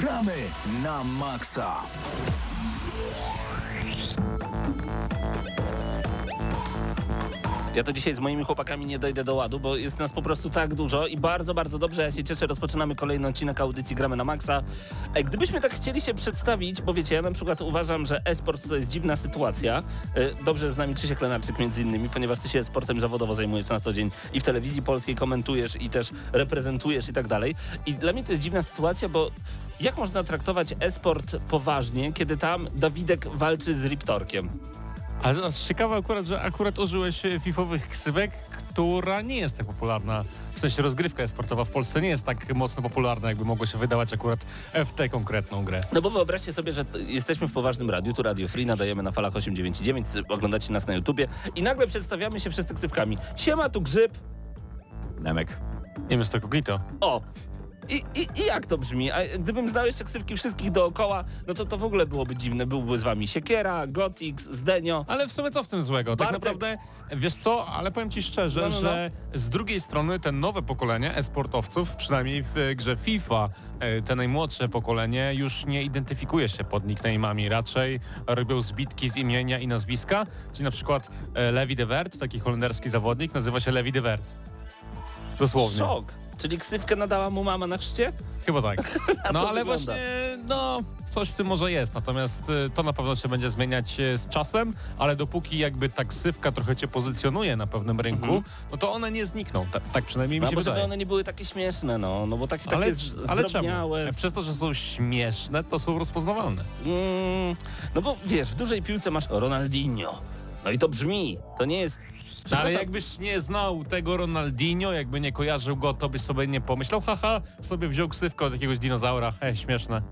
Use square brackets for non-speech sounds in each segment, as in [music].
Gramy na maksa. Ja to dzisiaj z moimi chłopakami nie dojdę do ładu, bo jest nas po prostu tak dużo i bardzo, bardzo dobrze. Ja się cieszę, rozpoczynamy kolejny odcinek audycji Gramy na Maxa. E, Gdybyśmy tak chcieli się przedstawić, bo wiecie, ja na przykład uważam, że e-sport to jest dziwna sytuacja. E, Dobrze z nami Krzysiek Lenarczyk między innymi, ponieważ ty się sportem zawodowo zajmujesz na co dzień i w telewizji polskiej komentujesz i też reprezentujesz i tak dalej. I dla mnie to jest dziwna sytuacja, bo jak można traktować e-sport poważnie, kiedy tam Dawidek walczy z Riptorkiem? Ale jest ciekawe akurat, że akurat użyłeś e, fifowych ksywek, która nie jest tak popularna. W sensie rozgrywka sportowa w Polsce nie jest tak mocno popularna, jakby mogło się wydawać akurat w tę konkretną grę. No bo wyobraźcie sobie, że jesteśmy w poważnym radiu, tu Radio Free, nadajemy na falach 899, oglądacie nas na YouTubie i nagle przedstawiamy się wszyscy ksywkami. Siema, tu Grzyb. Nemek. Nie wiem, to Kogito. O! I, i, I jak to brzmi? A gdybym znał jeszcze ksywki wszystkich dookoła, no to to w ogóle byłoby dziwne. Byłby z wami Siekiera, Gotix, Zdenio. Ale w sumie co w tym złego? Tak Bartek- naprawdę, wiesz co, ale powiem ci szczerze, No, no, no. że z drugiej strony ten nowe pokolenie e-sportowców, przynajmniej w grze FIFA, e, te najmłodsze pokolenie już nie identyfikuje się pod nickname'ami, raczej robią zbitki z imienia i nazwiska, czyli na przykład e, Levi de Wert, taki holenderski zawodnik, nazywa się Levi de Wert. Dosłownie. Szok. Czyli ksywkę nadała mu mama na chrzcie? Chyba tak. [laughs] No ale wygląda? właśnie, no coś w tym może jest, natomiast y, to na pewno się będzie zmieniać y, z czasem, ale dopóki jakby ta ksywka trochę cię pozycjonuje na pewnym rynku, no to one nie znikną. Ta, tak przynajmniej mi No się bo żeby wydaje. one nie były takie śmieszne, no, no bo takie, takie Ale, ale czemu? zdrobniałe. Przez to, że są śmieszne, to są rozpoznawalne. Mm, no bo wiesz, w dużej piłce masz Ronaldinho. No i to brzmi, to nie jest... No, ale jakbyś nie znał tego Ronaldinho, jakby nie kojarzył go, to byś sobie nie pomyślał, haha, sobie wziął ksywkę od jakiegoś dinozaura, he, śmieszne.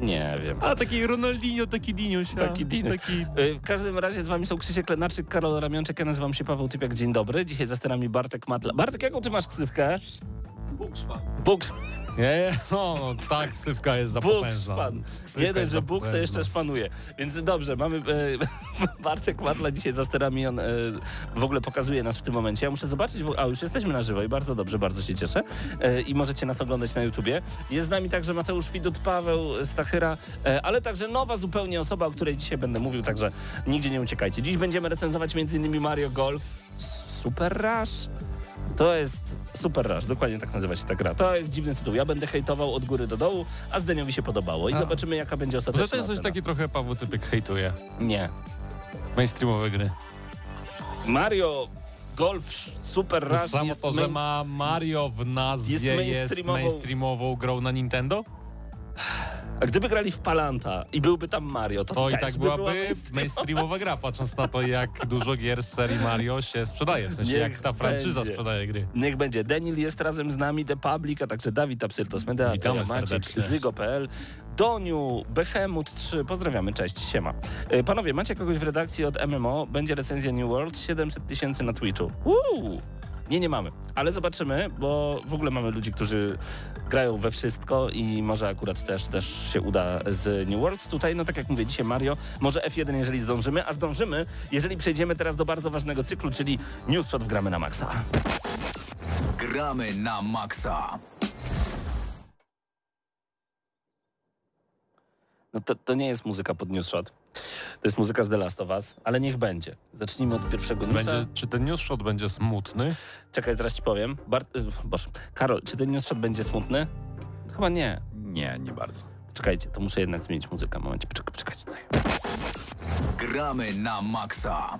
Nie wiem. A taki Ronaldinho, taki diniuś. Taki diniuś. Taki... Y, W każdym razie z wami są Krzysiek Lenarczyk, Karol Ramionczek, ja nazywam się Paweł Typiak, dzień dobry. Dzisiaj za sterami Bartek Matla. Bartek, jaką ty masz ksywkę? Bóg, Nie, no, no tak, ksywka jest za Bóg potężna. szpan. Ksywka Nie dość, jest że Bóg to jeszcze szpanuje. Więc dobrze, mamy e, [laughs] Bartek Matla dzisiaj za sterami, on e, w ogóle pokazuje nas w tym momencie. Ja muszę zobaczyć, a już jesteśmy na żywo i bardzo dobrze, bardzo się cieszę. E, I możecie nas oglądać na YouTubie. Jest z nami także Mateusz Widut, Paweł Stachyra, e, ale także nowa zupełnie osoba, o której dzisiaj będę mówił, także nigdzie nie uciekajcie. Dziś będziemy recenzować m.in. Mario Golf Super Rush. To jest Super Rush, dokładnie tak nazywa się ta gra. To jest dziwny tytuł. Ja będę hejtował od góry do dołu, a Zdeniowi się podobało. I A. zobaczymy jaka będzie ostateczna Może to jest coś ocena. taki trochę Paweł Typek hejtuje. Nie. Mainstreamowe gry. Mario Golf Super Rush Samo jest to, że main- ma Mario w nazwie jest jest, mainstreamową- mainstreamową grą na Nintendo, A gdyby grali w Palanta i byłby tam Mario, to, to i tak by byłaby była mainstreamowa. mainstreamowa gra, patrząc na to jak dużo gier z serii Mario się sprzedaje. W sensie Niech jak ta franczyza będzie. sprzedaje gry. Niech będzie. Denil jest razem z nami, The Public, a także Dawid Absyrtos Medea, Witamy Maciek. Zygo.pl, Doniu, Behemoth 3, pozdrawiamy, cześć, siema. E, Panowie, macie kogoś w redakcji od MMO? Będzie recenzja New World, 700 tysięcy na Twitchu. Uuu. Nie, nie mamy, ale zobaczymy, bo w ogóle mamy ludzi, którzy grają we wszystko i może akurat też, też się uda z New World. Tutaj, no tak jak mówię, dzisiaj Mario, może F1, jeżeli zdążymy, a zdążymy, jeżeli przejdziemy teraz do bardzo ważnego cyklu, czyli News Shot w gramy na maksa. Gramy na maksa. No to, to nie jest muzyka pod News Shot. To jest muzyka z The Last of Us, ale niech będzie. Zacznijmy od pierwszego newsa. Będzie, czy ten news shot będzie smutny? Czekaj, zaraz ci powiem. Bart... y, Boże. Karol, czy ten News Shot będzie smutny? Chyba nie. Nie, nie bardzo. Czekajcie, to muszę jednak zmienić muzykę. Momencie, poczekaj, poczekajcie. tutaj. Gramy na maksa.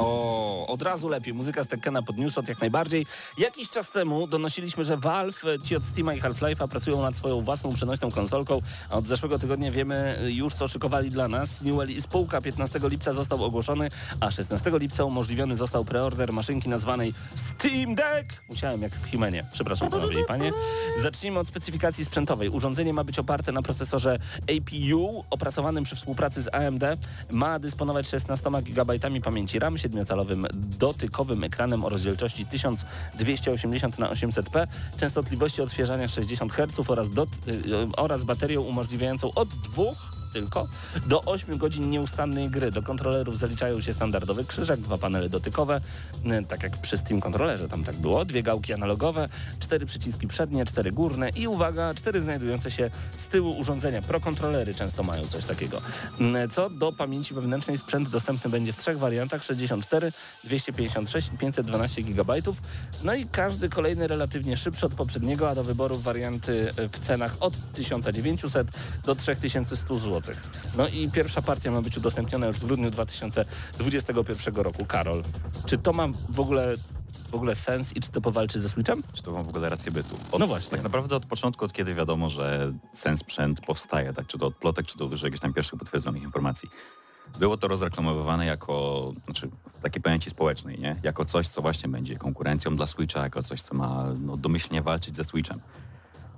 O, od razu lepiej. Muzyka z Tekkena pod Newshot jak najbardziej. Jakiś czas temu donosiliśmy, że Valve, e, ci od Steama i Half-Life'a pracują nad swoją własną przenośną konsolką, a od zeszłego tygodnia wiemy e, już, co szykowali dla nas. Newell i spółka 15 lipca został ogłoszony, a 16 lipca umożliwiony został preorder maszynki nazwanej Steam Deck. Musiałem jak w Himenie. Przepraszam, panowie i panie. Zacznijmy od specyfikacji sprzętowej. Urządzenie ma być oparte na procesorze APU opracowanym przy współpracy z AMD. Ma dysponować 16 GB pamięci RAM, 7-calowym dotykowym ekranem o rozdzielczości 1280 na 800p, częstotliwości odświeżania 60 Hz oraz, dot, y, oraz baterią umożliwiającą od 2 tylko, do 8 godzin nieustannej gry. Do kontrolerów zaliczają się standardowy krzyżak, dwa panele dotykowe, y, tak jak przy Steam kontrolerze tam tak było, dwie gałki analogowe, cztery przyciski przednie, cztery górne i uwaga, cztery znajdujące się z tyłu urządzenia. Prokontrolery często mają coś takiego. Y, Co do pamięci wewnętrznej sprzęt dostępny będzie w trzech wariantach 64, 256 i 512 GB. No i każdy kolejny relatywnie szybszy od poprzedniego, a do wyboru warianty e, w cenach od 1900 do 3100 zł. No i pierwsza partia ma być udostępniona już w grudniu 2021 roku. Karol, czy to ma w ogóle w ogóle sens i czy to powalczy ze Switchem? Czy to ma w ogóle rację bytu? Od, No właśnie. Tak naprawdę od początku, od kiedy wiadomo, że ten sprzęt powstaje, tak, czy to od plotek, czy to od jakichś tam pierwszych potwierdzonych informacji, było to rozreklamowane jako, znaczy w takiej pamięci społecznej, nie? Jako coś, co właśnie będzie konkurencją dla Switcha, jako coś, co ma no, domyślnie walczyć ze Switchem.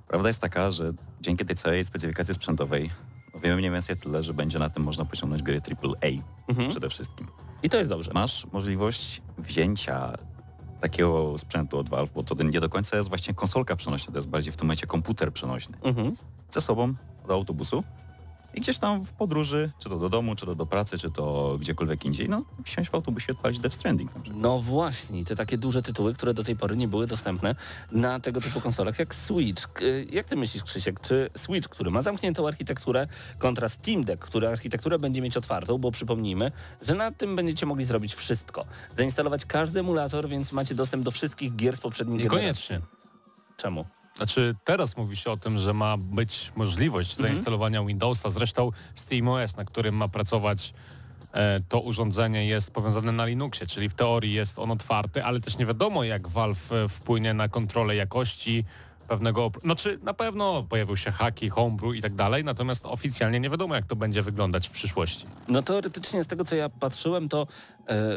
Prawda jest taka, że dzięki tej całej specyfikacji sprzętowej no, wiemy mniej więcej tyle, że będzie na tym można pociągnąć gry AAA Mhm. przede wszystkim. I to jest dobrze. Masz możliwość wzięcia takiego sprzętu od Valve, bo to nie do końca jest właśnie konsolka przenośna, to jest bardziej w tym momencie komputer przenośny. Mhm. Ze sobą do autobusu i gdzieś tam w podróży, czy to do domu, czy to do pracy, czy to gdziekolwiek indziej, no wsiąść w autobusie i odpalić Death Stranding. No właśnie, te takie duże tytuły, które do tej pory nie były dostępne na tego typu konsolach jak Switch. Jak ty myślisz, Krzysiek, czy Switch, który ma zamkniętą architekturę kontra Steam Deck, który architekturę będzie mieć otwartą, bo przypomnijmy, że na tym będziecie mogli zrobić wszystko. Zainstalować każdy emulator, więc macie dostęp do wszystkich gier z poprzednich Niekoniecznie. generacji. Czemu? Znaczy teraz mówi się o tym, że ma być możliwość Mhm. zainstalowania Windowsa. Zresztą SteamOS, na którym ma pracować e, to urządzenie jest powiązane na Linuxie, czyli w teorii jest on otwarty, ale też nie wiadomo jak Valve e, wpłynie na kontrolę jakości pewnego... op- Znaczy na pewno pojawią się haki, homebrew i tak dalej, natomiast oficjalnie nie wiadomo jak to będzie wyglądać w przyszłości. No teoretycznie z tego co ja patrzyłem, to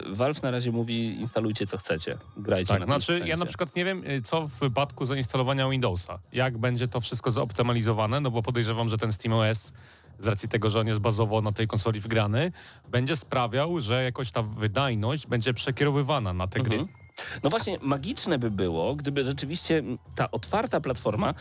Valve na razie mówi instalujcie co chcecie, grajcie Tak, na znaczy ja sprzęcie. na przykład nie wiem, y, co w wypadku zainstalowania Windowsa. Jak będzie to wszystko zoptymalizowane, no bo podejrzewam, że ten SteamOS z racji tego, że on jest bazowo na tej konsoli wgrany, będzie sprawiał, że jakoś ta wydajność będzie przekierowywana na te gry. Mhm. No właśnie, magiczne by było, gdyby rzeczywiście ta otwarta platforma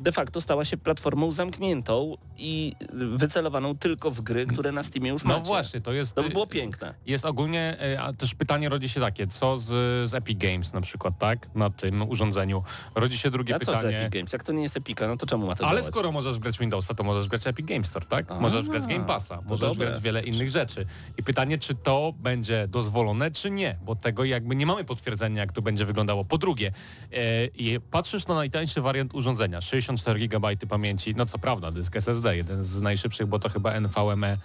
de facto stała się platformą zamkniętą i wycelowaną tylko w gry, które na Steamie już No macie. właśnie, to jest... To by y, było piękne. Jest ogólnie, y, a też pytanie rodzi się takie, co z, z Epic Games na przykład, tak? Na tym urządzeniu. Rodzi się drugie A co z pytanie. Epic Games? Jak to nie jest Epika, no to czemu ma to Ale działać? skoro możesz grać Windowsa, to możesz grać Epic Games Store, tak? A, możesz grać Game Passa, możesz dobre. grać wiele innych rzeczy. I pytanie, czy to będzie dozwolone, czy nie, bo tego jakby nie mamy potwierdzenia, jak to będzie wyglądało. Po drugie, e, patrzysz na najtańszy wariant urządzenia, 64 GB pamięci, no co prawda, dysk SSD, jeden z najszybszych, bo to chyba NVMe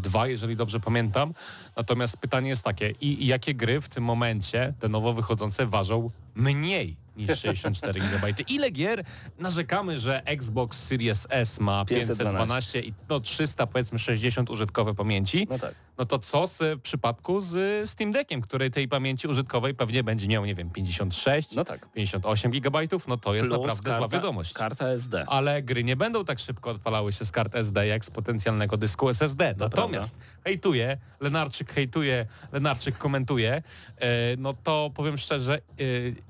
2, jeżeli dobrze pamiętam. Natomiast pytanie jest takie, i jakie gry w tym momencie, te nowo wychodzące, ważą mniej niż 64 GB. Ile gier narzekamy, że Xbox Series S ma 512 i no 300 powiedzmy 60 użytkowe pamięci, No tak. no to co z, w przypadku z Steam Deckiem, który tej pamięci użytkowej pewnie będzie miał, nie wiem, 56, No tak. 58 GB, no to jest Plus naprawdę karta, zła wiadomość. Karta SD. Ale gry nie będą tak szybko odpalały się z kart SD jak z potencjalnego dysku SSD. Natomiast hejtuje, Lenarczyk hejtuje, Lenarczyk komentuje, e, no to powiem szczerze, e,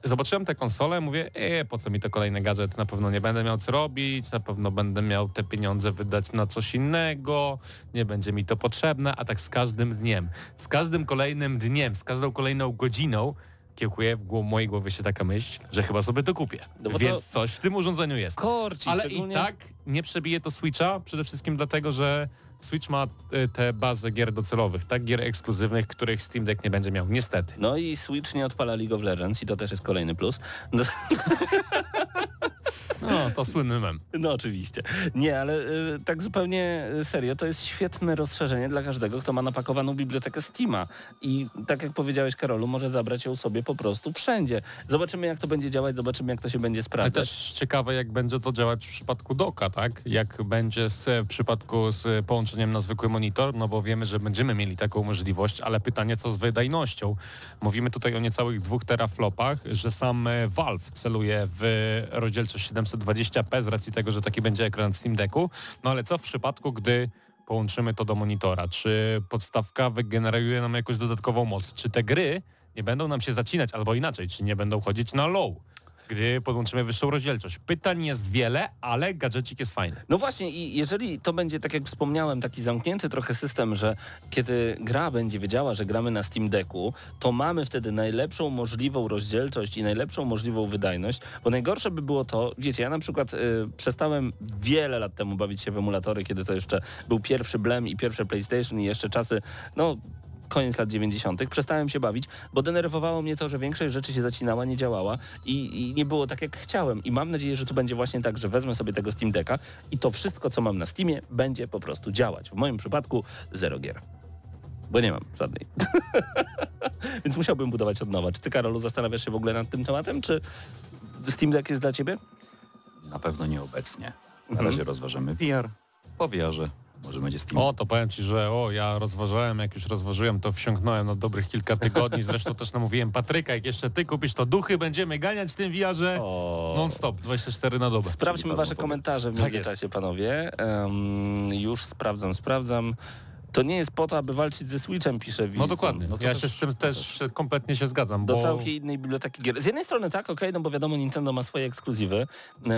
zobaczyłem tę konsolę, mówię, e, po co mi to kolejny gadżet, na pewno nie będę miał co robić, na pewno będę miał te pieniądze wydać na coś innego, nie będzie mi to potrzebne, a tak z każdym dniem, z każdym kolejnym dniem, z każdą kolejną godziną kiełkuje w głow- mojej głowie się taka myśl, że chyba sobie to kupię. No bo to- Więc coś w tym urządzeniu jest. Korci, Ale szczególnie... i tak nie przebije to Switcha, przede wszystkim dlatego, że Switch ma y, te bazę gier docelowych, tak? Gier ekskluzywnych, których Steam Deck nie będzie miał, niestety. No i Switch nie odpala League of Legends i to też jest kolejny plus. No, [laughs] No, to słynny mem. no oczywiście. Nie, ale y, tak zupełnie y, serio, to jest świetne rozszerzenie dla każdego, kto ma napakowaną bibliotekę Steama. I tak jak powiedziałeś Karolu, może zabrać ją sobie po prostu wszędzie. Zobaczymy jak to będzie działać, zobaczymy jak to się będzie Ale sprawdzać. też ciekawe, jak będzie to działać w przypadku doka, tak? Jak będzie z, w przypadku z połączeniem na zwykły monitor, no bo wiemy, że będziemy mieli taką możliwość, ale pytanie co z wydajnością. Mówimy tutaj o niecałych dwóch teraflopach, że sam e, Valve celuje w rozdzielczość 720p z racji tego, że taki będzie ekran Steam Decku. No ale co w przypadku, gdy połączymy to do monitora? Czy podstawka wygeneruje nam jakąś dodatkową moc? Czy te gry nie będą nam się zacinać, albo inaczej, czy nie będą chodzić na low? Gdy podłączymy wyższą rozdzielczość. Pytań jest wiele, ale gadżecik jest fajny. No właśnie i jeżeli to będzie, tak jak wspomniałem, taki zamknięty trochę system, że kiedy gra będzie wiedziała, że gramy na Steam Decku, to mamy wtedy najlepszą możliwą rozdzielczość i najlepszą możliwą wydajność, bo najgorsze by było to, wiecie, ja na przykład y, przestałem wiele lat temu bawić się w emulatory, kiedy to jeszcze był pierwszy Blem i pierwsze PlayStation i jeszcze czasy, no koniec lat 90. przestałem się bawić, bo denerwowało mnie to, że większość rzeczy się zacinała, nie działała i, i, nie było tak jak chciałem. I mam nadzieję, że tu będzie właśnie tak, że wezmę sobie tego Steam Decka i to wszystko, co mam na Steamie, będzie po prostu działać. W moim przypadku zero gier. Bo nie mam żadnej. [laughs] Więc musiałbym budować od nowa. Czy ty, Karolu, zastanawiasz się w ogóle nad tym tematem, czy Steam Deck jest dla ciebie? Na pewno nieobecnie. Na Mhm. razie rozważamy VR, po VR-ze może będzie Steam. O, to powiem Ci, że o, ja rozważałem, jak już rozważyłem, to wsiąknąłem na dobrych kilka tygodni. Zresztą też namówiłem Patryka, jak jeszcze Ty kupisz to duchy, będziemy ganiać w tym wiarze non-stop, 24 na dobę. Sprawdźmy wasze komentarze w Tak międzyczasie, panowie. Em, już sprawdzam, sprawdzam. To nie jest po to, aby walczyć ze Switchem, pisze No Wilson. dokładnie, No to ja też- się z tym też kompletnie się zgadzam, Do bo całkiem innej biblioteki gier. Z jednej strony tak, okej, no bo wiadomo, Nintendo ma swoje ekskluzywy. E,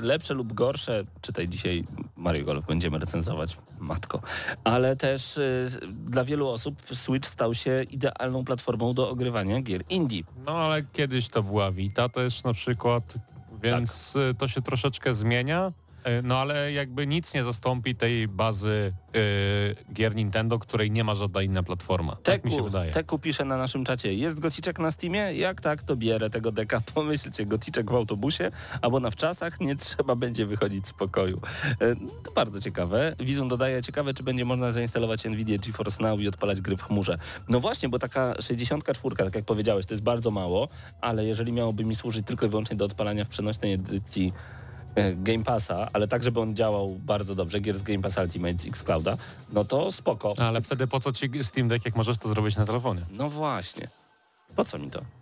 lepsze lub gorsze. Czytaj dzisiaj Mario Golf będziemy recenzować. Matko. Ale też e, dla wielu osób Switch stał się idealną platformą do ogrywania gier indie. no ale kiedyś to była Vita też na przykład, więc Tak. y, to się troszeczkę zmienia. Y, No ale jakby nic nie zastąpi tej bazy y, gier Nintendo, której nie ma żadna inna platforma. Tak mi się wydaje. Teku pisze na naszym czacie, jest gociczek na Steamie? Jak tak, to bierę tego deka. [laughs] Pomyślcie, gociczek w autobusie albo na wczasach, nie trzeba będzie wychodzić z pokoju. E, To bardzo ciekawe. Wizun dodaje, ciekawe, czy będzie można zainstalować NVIDIA GeForce Now i odpalać gry w chmurze. No właśnie, bo taka 64, tak jak powiedziałeś, to jest bardzo mało, ale jeżeli miałoby mi służyć tylko i wyłącznie do odpalania w przenośnej edycji e, Game Passa, ale tak, żeby on działał bardzo dobrze, gier z Game Pass Ultimate z Xclouda, no to spoko. Ale wtedy po co Ci Steam Deck, jak możesz to zrobić na telefonie? No właśnie. Po co mi to?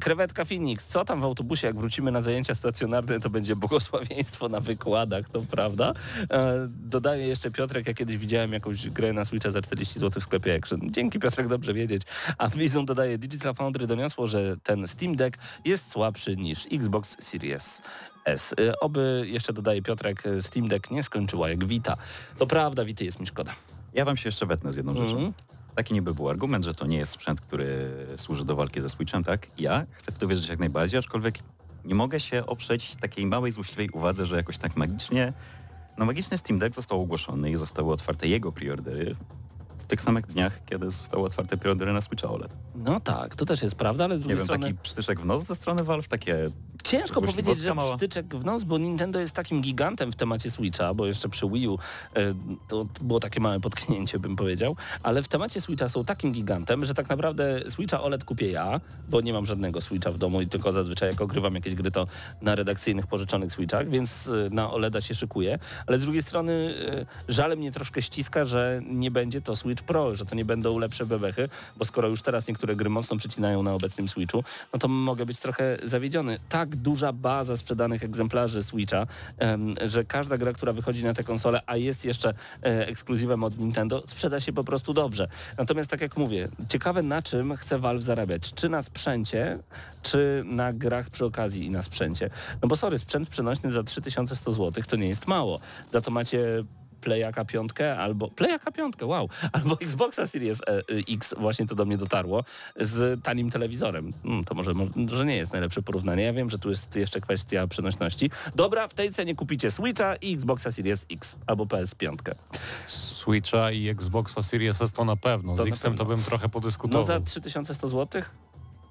Krewetka Phoenix, co tam w autobusie, jak wrócimy na zajęcia stacjonarne, to będzie błogosławieństwo na wykładach, to prawda? E, dodaję jeszcze Piotrek, ja kiedyś widziałem jakąś grę na Switcha za 40 zł w sklepie Action. Dzięki Piotrek, dobrze wiedzieć. A Wizon dodaje, Digital Foundry doniosło, że ten Steam Deck jest słabszy niż Xbox Series S. E, oby, jeszcze dodaje Piotrek, Steam Deck nie skończyła jak Vita. To prawda, Vity jest mi szkoda. Ja wam się jeszcze wetnę z jedną rzeczą. Mhm. Taki niby był argument, że to nie jest sprzęt, który służy do walki ze Switchem, tak? Ja chcę w to wierzyć jak najbardziej, aczkolwiek nie mogę się oprzeć takiej małej, złośliwej uwadze, że jakoś tak magicznie, no magicznie Steam Deck został ogłoszony i zostały otwarte jego preordery tych samych dniach, kiedy zostały otwarte preordery na Switcha OLED. No tak, to też jest prawda, ale z Nie drugiej wiem, strony... taki przytyczek w nos ze strony Valve, takie Ciężko powiedzieć, że mała. wstyczek w nos, bo Nintendo jest takim gigantem w temacie Switcha, bo jeszcze przy Wii U e, to było takie małe potknięcie, bym powiedział, ale w temacie Switcha są takim gigantem, że tak naprawdę Switcha OLED kupię ja, bo nie mam żadnego Switcha w domu i tylko zazwyczaj jak ogrywam jakieś gry to na redakcyjnych pożyczonych Switchach, więc e, na OLEDa się szykuję, ale z drugiej strony e, żale mnie troszkę ściska, że nie będzie to Switch Pro, że to nie będą lepsze bebechy, bo skoro już teraz niektóre gry mocno przycinają na obecnym Switchu, no to mogę być trochę zawiedziony. Tak duża baza sprzedanych egzemplarzy Switcha, że każda gra, która wychodzi na tę konsolę, a jest jeszcze e, ekskluzywem od Nintendo, sprzeda się po prostu dobrze. Natomiast tak jak mówię, ciekawe na czym chce Valve zarabiać. Czy na sprzęcie, czy na grach przy okazji i na sprzęcie. No bo sorry, sprzęt przenośny za 3100 zł to nie jest mało. Za to macie Playaka piątkę albo Playaka piątkę, wow, albo Xboxa Series e, X, właśnie to do mnie dotarło, z tanim telewizorem. Hmm, to może, może nie jest najlepsze porównanie. Ja wiem, że tu jest jeszcze kwestia przenośności. Dobra, w tej cenie kupicie Switcha i Xboxa Series X albo PS5. Switcha i Xboxa Series S to na pewno. To Z X-em to bym trochę podyskutował. No za 3100 zł?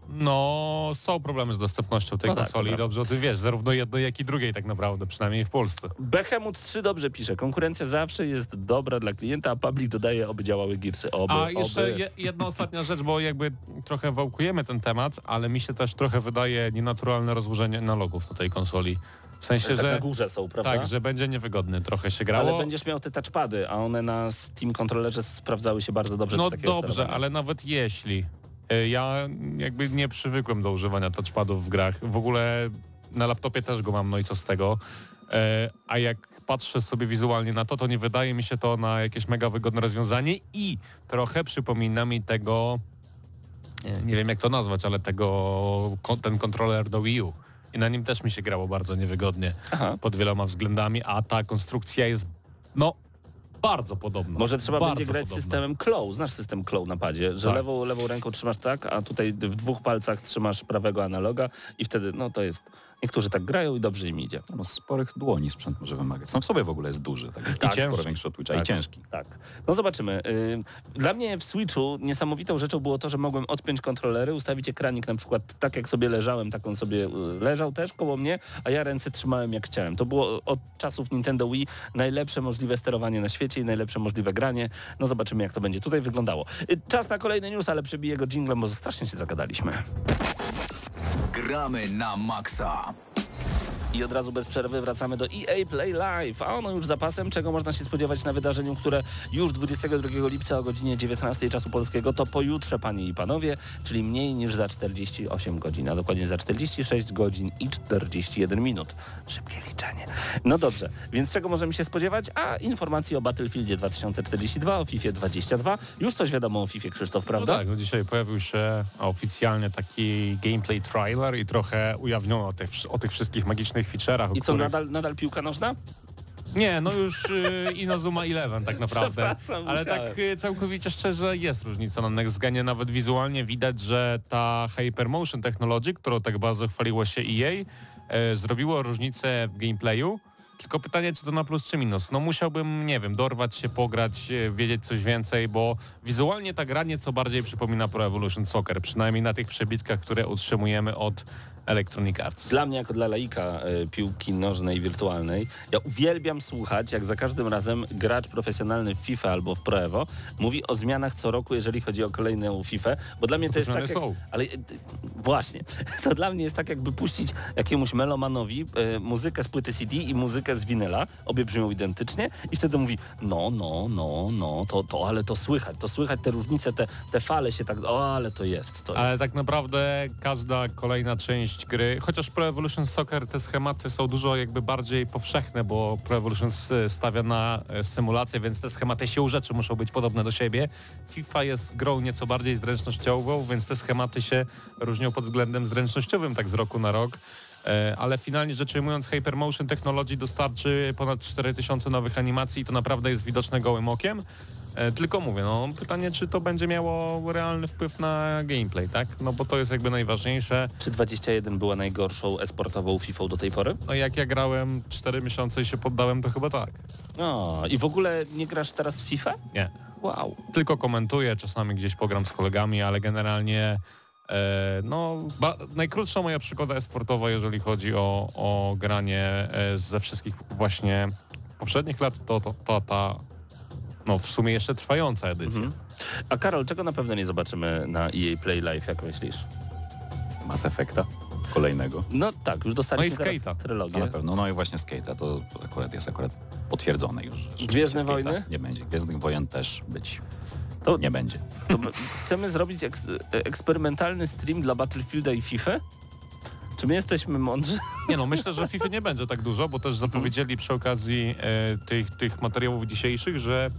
No, są problemy z dostępnością tej No tak, konsoli. prawda. Dobrze o tym wiesz, zarówno jednej, jak i drugiej tak naprawdę, przynajmniej w Polsce. Behemoth 3 dobrze pisze. Konkurencja zawsze jest dobra dla klienta, a public dodaje, oby działały girsy. Oby, A jeszcze oby. je, jedna ostatnia rzecz, bo jakby trochę wałkujemy ten temat, ale mi się też trochę wydaje nienaturalne rozłożenie analogów na tej konsoli. W sensie, tak na że górze są, prawda? tak, że będzie niewygodny trochę się grało. Ale będziesz miał te touchpady, a one na Steam kontrolerze sprawdzały się bardzo dobrze. No do dobrze, ale nawet jeśli. Y, Ja jakby nie przywykłem do używania touchpadów w grach. W ogóle na laptopie też go mam, no i co z tego. E, A jak patrzę sobie wizualnie na to, to nie wydaje mi się to na jakieś mega wygodne rozwiązanie i trochę przypomina mi tego, nie- wiem jak to nazwać, ale tego, ten kontroler do Wii U. i na nim też mi się grało bardzo niewygodnie Aha. pod wieloma względami, a ta konstrukcja jest no bardzo podobna. Może trzeba bardzo będzie grać podobna. systemem claw. Znasz system claw na padzie, że Tak. lewą, lewą ręką trzymasz tak, a tutaj w dwóch palcach trzymasz prawego analoga i wtedy, no to jest... Niektórzy tak grają i dobrze im idzie. No, sporych dłoni sprzęt może wymagać. Sam w sobie w ogóle jest duży, tak, Tak, i sporo ciężki. większy od Twitcha Tak. i ciężki. Tak. No zobaczymy. Ym, Dla mnie w Switchu niesamowitą rzeczą było to, że mogłem odpiąć kontrolery, ustawić ekranik na przykład tak jak sobie leżałem, tak on sobie y, leżał też koło mnie, a ja ręce trzymałem jak chciałem. To było od czasów Nintendo Wii najlepsze możliwe sterowanie na świecie i najlepsze możliwe granie. No zobaczymy jak to będzie tutaj wyglądało. Y, Czas na kolejny news, ale przebiję go jinglem, bo strasznie się zagadaliśmy. Gramy na maksa. I od razu bez przerwy wracamy do EA Play Live, a ono już zapasem, czego można się spodziewać na wydarzeniu, które już 22 lipca o godzinie 19 czasu polskiego to pojutrze, panie i panowie, czyli mniej niż za 48 godzin, a dokładnie za 46 godzin i 41 minut. Szybkie liczenie. No dobrze, więc czego możemy się spodziewać? A informacji o Battlefieldzie 2042, o FIFA 22. Już coś wiadomo o FIFA, Krzysztof, No prawda? tak, no dzisiaj pojawił się oficjalnie taki gameplay trailer i trochę ujawniono o tych, o tych wszystkich magicznych feature'ach. o I co, których- nadal, nadal piłka nożna? Nie, no już y, Inazuma Eleven tak [laughs] naprawdę. Ale tak y, całkowicie szczerze jest różnica na Next Genie. Nawet wizualnie widać, że ta Hypermotion Technology, którą tak bardzo chwaliło się EA, e, zrobiło różnicę w gameplayu. Tylko pytanie, czy to na plus czy minus. No musiałbym, nie wiem, dorwać się, pograć, e, wiedzieć coś więcej, bo wizualnie ta gra nieco bardziej przypomina Pro Evolution Soccer, przynajmniej na tych przebitkach, które utrzymujemy od Electronic Arts. Dla mnie, jako dla laika y, piłki nożnej wirtualnej, ja uwielbiam słuchać, jak za każdym razem gracz profesjonalny w FIFA albo w Pro Evo mówi o zmianach co roku, jeżeli chodzi o kolejną FIFA, bo dla mnie to jest tak, jak, ale y, właśnie, [laughs] to dla mnie jest tak, jakby puścić jakiemuś melomanowi y, muzykę z płyty CD i muzykę z winyla, obie brzmią identycznie i wtedy mówi, no, no, no, no, to, to, ale to słychać, to słychać te różnice, te, te fale się tak, o, ale to jest, to jest. Ale tak naprawdę każda kolejna część gry, chociaż Pro Evolution Soccer te schematy są dużo jakby bardziej powszechne, bo Pro Evolution stawia na e, symulację, więc te schematy sił rzeczy muszą być podobne do siebie. FIFA jest grą nieco bardziej zręcznościową, więc te schematy się różnią pod względem zręcznościowym tak z roku na rok. E, Ale finalnie rzecz ujmując Hypermotion Technology dostarczy ponad 4000 nowych animacji i to naprawdę jest widoczne gołym okiem. E, Tylko mówię, no pytanie, czy to będzie miało realny wpływ na gameplay, tak? No bo to jest jakby najważniejsze. Czy 21 była najgorszą esportową FIFA do tej pory? No jak ja grałem 4 miesiące i się poddałem, to chyba tak. No i w ogóle nie grasz teraz w FIFA? Nie. Wow. Tylko komentuję, czasami gdzieś pogram z kolegami, ale generalnie e, no najkrótsza moja przygoda jest sportowa, jeżeli chodzi o, o granie e, ze wszystkich właśnie poprzednich lat, to, to, to ta no w sumie jeszcze trwająca edycja. Mhm. A Karol, czego na pewno nie zobaczymy na EA Play Live, jak myślisz? Mass Effecta kolejnego. No tak, już dostaliśmy No i Skate'a. Trylogię. na pewno. No i właśnie Skate'a, to, akurat jest akurat potwierdzone już. że Gwiezdne Wojny? Nie będzie. Gwiezdnych Wojen też być To- nie będzie. To my [laughs] chcemy zrobić eks eksperymentalny stream dla Battlefielda i FIFA? Czy my jesteśmy mądrzy? Nie no, myślę, że [laughs] FIFA nie będzie tak dużo, bo też zapowiedzieli przy okazji e, tych, tych materiałów dzisiejszych, że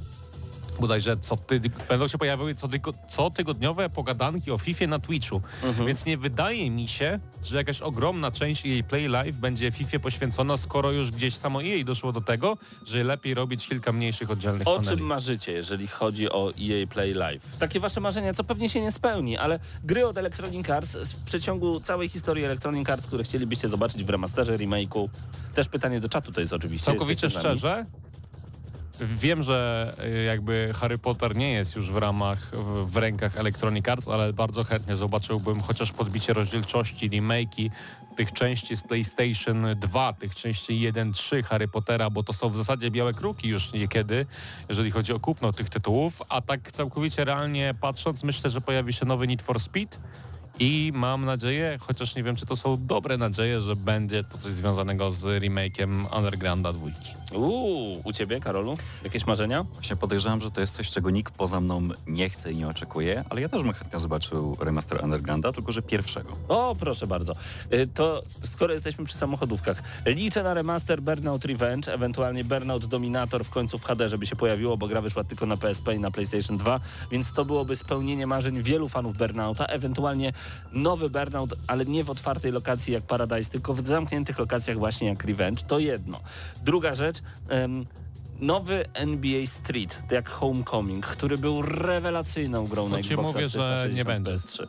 bodajże co ty, będą się pojawiły co, tygo, co tygodniowe pogadanki o FIFA na Twitchu. Więc nie wydaje mi się, że jakaś ogromna część jej Play Live będzie FIFA poświęcona, skoro już gdzieś samo jej doszło do tego, że lepiej robić kilka mniejszych oddzielnych O paneli. czym marzycie, jeżeli chodzi o EA Play Live? Takie wasze marzenia, co pewnie się nie spełni, ale gry od Electronic Arts w przeciągu całej historii Electronic Arts, które chcielibyście zobaczyć w remasterze, remake'u. Też pytanie do czatu to jest oczywiście. Całkowicie szczerze, wiem, że y, jakby Harry Potter nie jest już w ramach, w, rękach Electronic Arts, ale bardzo chętnie zobaczyłbym chociaż podbicie rozdzielczości, remake'i tych części z PlayStation 2, tych części 1, 3 Harry Pottera, bo to są w zasadzie białe kruki już niekiedy, jeżeli chodzi o kupno tych tytułów, a tak całkowicie realnie patrząc, myślę, że pojawi się nowy Need for Speed, i mam nadzieję, chociaż nie wiem, czy to są dobre nadzieje, że będzie to coś związanego z remake'iem Undergrounda 2. Uuu, u ciebie, Karolu? Jakieś marzenia? Właśnie podejrzewam, że to jest coś, czego nikt poza mną nie chce i nie oczekuje, ale ja też bym chętnie zobaczył remaster Undergrounda, tylko że pierwszego. O, proszę bardzo. Y, To skoro jesteśmy przy samochodówkach, liczę na remaster Burnout Revenge, ewentualnie Burnout Dominator w końcu w HD, żeby się pojawiło, bo gra wyszła tylko na PSP i na PlayStation 2, więc to byłoby spełnienie marzeń wielu fanów Burnouta, ewentualnie nowy Burnout, ale nie w otwartej lokacji jak Paradise, tylko w zamkniętych lokacjach właśnie jak Revenge. To jedno. Druga rzecz, em, nowy NBA Street, jak Homecoming, który był rewelacyjną grą na To ci Xboxa mówię, że 360 nie będzie. PS3.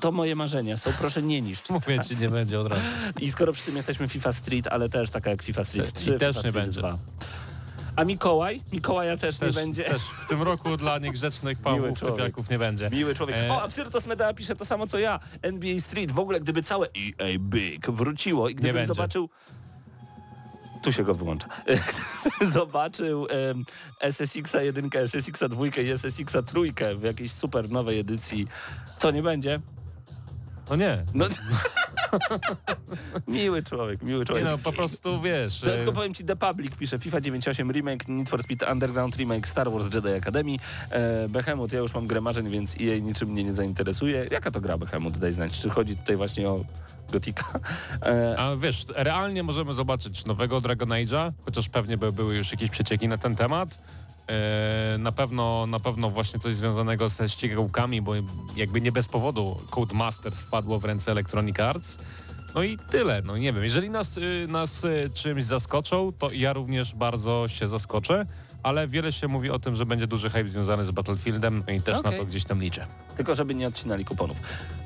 To moje marzenia są, proszę nie niszczyć. [laughs] Mówię ci, nie będzie od razu. I skoro przy tym jesteśmy FIFA Street, ale też taka jak FIFA Street I 3, też FIFA nie Street będzie. 2. A Mikołaj? Mikołaja też, Też, nie będzie. też w tym roku dla niegrzecznych pałów typiaków nie będzie. Miły człowiek. E, O, Absyrtos Medea pisze to samo co ja. NBA Street. W ogóle gdyby całe EA Big wróciło i gdybym zobaczył... Tu się go wyłącza. [laughs] Zobaczył em, SSX-a 1, SSX-a 2 i SSX-a 3 w jakiejś super nowej edycji. Co nie będzie? No nie. No, [laughs] miły człowiek, miły człowiek. no, po prostu wiesz. E, tylko powiem Ci, The Public pisze FIFA 98 Remake, Need for Speed Underground Remake, Star Wars Jedi Academy, e, Behemoth, ja już mam grę marzeń, więc EA niczym mnie nie zainteresuje. Jaka to gra Behemoth, daj znać, czy chodzi tutaj właśnie o Gotika? E, A wiesz, realnie możemy zobaczyć nowego Dragon Age'a, chociaż pewnie by były już jakieś przecieki na ten temat. E, Na pewno, na pewno właśnie coś związanego ze ścigałkami, bo jakby nie bez powodu Codemasters wpadło w ręce Electronic Arts. No i tyle, no nie wiem, jeżeli nas, y, nas y, czymś zaskoczą, to ja również bardzo się zaskoczę, ale wiele się mówi o tym, że będzie duży hype związany z Battlefieldem no i też Okej. na to gdzieś tam liczę. tylko żeby nie odcinali kuponów.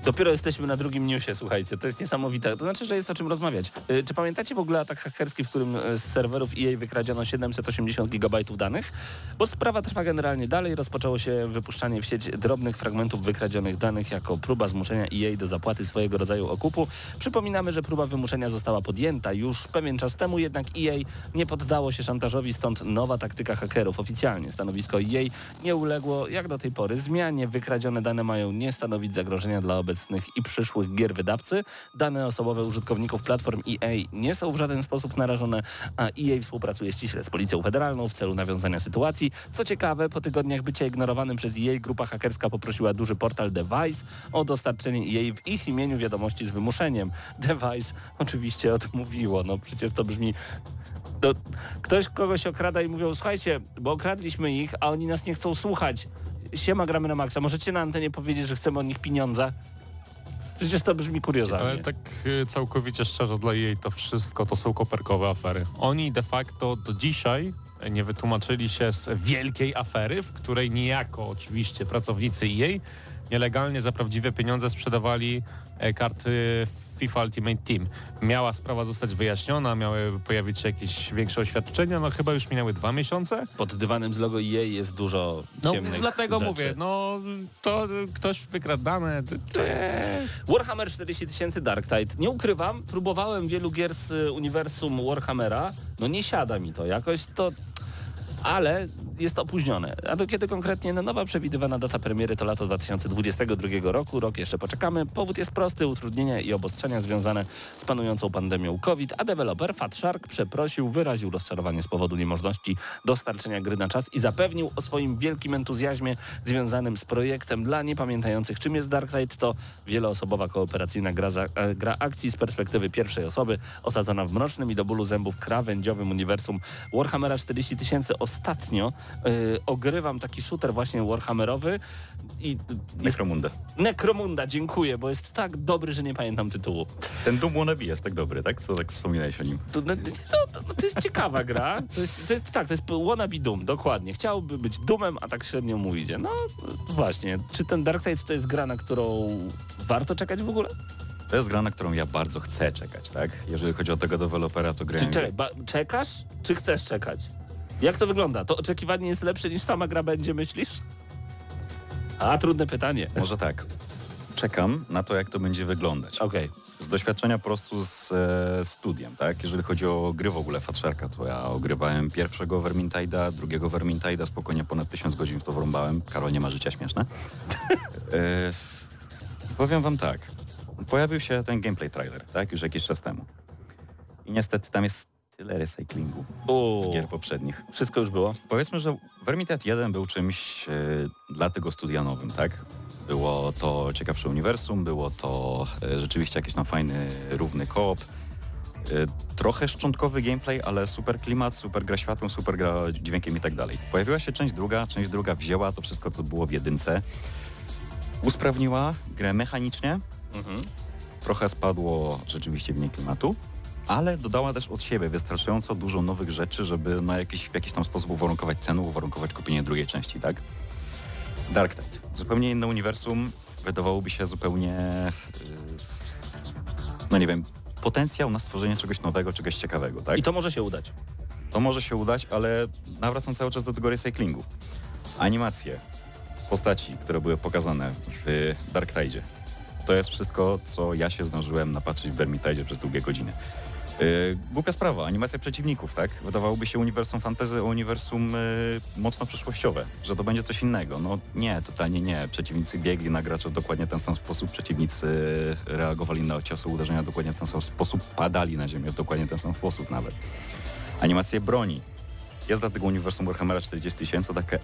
Dopiero jesteśmy na drugim newsie, słuchajcie, to jest niesamowite. To znaczy, że jest o czym rozmawiać. E, Czy pamiętacie w ogóle atak hakerski, w którym e, z serwerów EA wykradziono 780 GB danych? Bo sprawa trwa generalnie dalej. Rozpoczęło się wypuszczanie w sieć drobnych fragmentów wykradzionych danych jako próba zmuszenia EA do zapłaty swojego rodzaju okupu. Przypominamy, że próba wymuszenia została podjęta już pewien czas temu, jednak EA nie poddało się szantażowi, stąd nowa taktyka hakerów. Oficjalnie stanowisko EA nie uległo jak do tej pory zmianie. Wykradzione dane mają nie stanowić zagrożenia dla obecnych i przyszłych gier wydawcy. Dane osobowe użytkowników platform EA nie są w żaden sposób narażone, a EA współpracuje ściśle z Policją Federalną w celu nawiązania sytuacji. Co ciekawe, po tygodniach bycia ignorowanym przez EA, grupa hakerska poprosiła duży portal Device o dostarczenie EA w ich imieniu wiadomości z wymuszeniem. Device oczywiście odmówiło. No przecież to brzmi to ktoś kogoś okrada i mówią, słuchajcie, bo okradliśmy ich, a oni nas nie chcą słuchać. Siema, gramy na maksa. Możecie na antenie powiedzieć, że chcemy od nich pieniądze? Przecież to brzmi kuriozalnie. Ale tak y, całkowicie szczerze dla jej to wszystko to są koperkowe afery. Oni de facto do dzisiaj nie wytłumaczyli się z wielkiej afery, w której niejako oczywiście pracownicy jej nielegalnie za prawdziwe pieniądze sprzedawali e, karty FIFA Ultimate Team. Miała sprawa zostać wyjaśniona, miały pojawić się jakieś większe oświadczenia, no chyba już minęły dwa miesiące. Pod dywanem z logo EA jest dużo No ciemnych dlatego rzeczy. mówię, no to ktoś wykradł dane. Warhammer 40 tysięcy Dark Tide. Nie ukrywam, próbowałem wielu gier z uniwersum Warhammera. No nie siada mi to jakoś, to... Ale jest opóźnione. A do kiedy konkretnie? No nowa przewidywana data premiery to lato 2022 roku. Rok jeszcze poczekamy. Powód jest prosty. Utrudnienia i obostrzenia związane z panującą pandemią COVID, a deweloper Fat Shark przeprosił, wyraził rozczarowanie z powodu niemożności dostarczenia gry na czas i zapewnił o swoim wielkim entuzjazmie związanym z projektem. Dla niepamiętających czym jest Dark Tide to wieloosobowa kooperacyjna gra, za, e, gra akcji z perspektywy pierwszej osoby osadzona w mrocznym i do bólu zębów krawędziowym uniwersum Warhammera 40 tysięcy. Ostatnio y, ogrywam taki shooter właśnie Warhammerowy i Necromunda. Necromunda, dziękuję, bo jest tak dobry, że nie pamiętam tytułu. Ten Doom Wannabe jest tak dobry, tak? Co tak wspominałeś o nim? To, no, no, to, to jest ciekawa gra. To jest, to jest tak, to jest wannabe Doom, dokładnie. Chciałby być Doomem, a tak średnio mu idzie. No właśnie, czy ten Dark Tide to jest gra, na którą warto czekać w ogóle? To jest gra, na którą ja bardzo chcę czekać, tak? Jeżeli chodzi o tego dewelopera, to Czy grałem... czekaj, ba, czekasz, czy chcesz czekać? Jak to wygląda? To oczekiwanie jest lepsze niż sama gra będzie, myślisz? A, trudne pytanie. Może tak. Czekam na to, jak to będzie wyglądać. Okej. Z doświadczenia po prostu z e, studiem, tak? Jeżeli chodzi o gry w ogóle Fatsharka, to ja ogrywałem pierwszego Vermintide'a, drugiego Vermintide'a, spokojnie ponad tysiąc godzin w to wrąbałem. Karol nie ma życia śmieszne. e, powiem wam tak. Pojawił się ten gameplay trailer, tak? Już jakiś czas temu. I niestety tam jest tyle recyklingu U, z gier poprzednich. Wszystko już było. Powiedzmy, że Vermintide 1 był czymś e, dla tego studia nowym, tak? Było to ciekawsze uniwersum, było to e, rzeczywiście jakiś tam fajny, równy koop. E, trochę szczątkowy gameplay, ale super klimat, super gra światłem, super gra dźwiękiem i tak dalej. Pojawiła się część druga, część druga wzięła to wszystko, co było w jedynce, usprawniła grę mechanicznie, Mhm. Trochę spadło rzeczywiście w niej klimatu, ale dodała też od siebie wystarczająco dużo nowych rzeczy, żeby na jakiś, w jakiś tam sposób uwarunkować cenę, uwarunkować kupienie drugiej części, tak? Dark Tide. Zupełnie inne uniwersum. Wydawałoby się zupełnie, yy, no nie wiem, potencjał na stworzenie czegoś nowego, czegoś ciekawego, tak? I to może się udać. To może się udać, ale nawracam cały czas do tego recyklingu. Animacje, postaci, które były pokazane w Dark Tide. To jest wszystko, co ja się zdążyłem napatrzeć w Vermintide przez długie godziny. Yy, głupia sprawa, animacja przeciwników, tak? Wydawałoby się uniwersum fantasy, uniwersum yy, mocno przyszłościowe, że to będzie coś innego. No nie, totalnie nie. Przeciwnicy biegli na gracza w dokładnie ten sam sposób, przeciwnicy reagowali na ciosy uderzenia dokładnie w ten sam sposób, padali na ziemię w dokładnie ten sam sposób nawet. Animacje broni. Jest dla tego uniwersum Warhammera 40 tysięcy taka yy,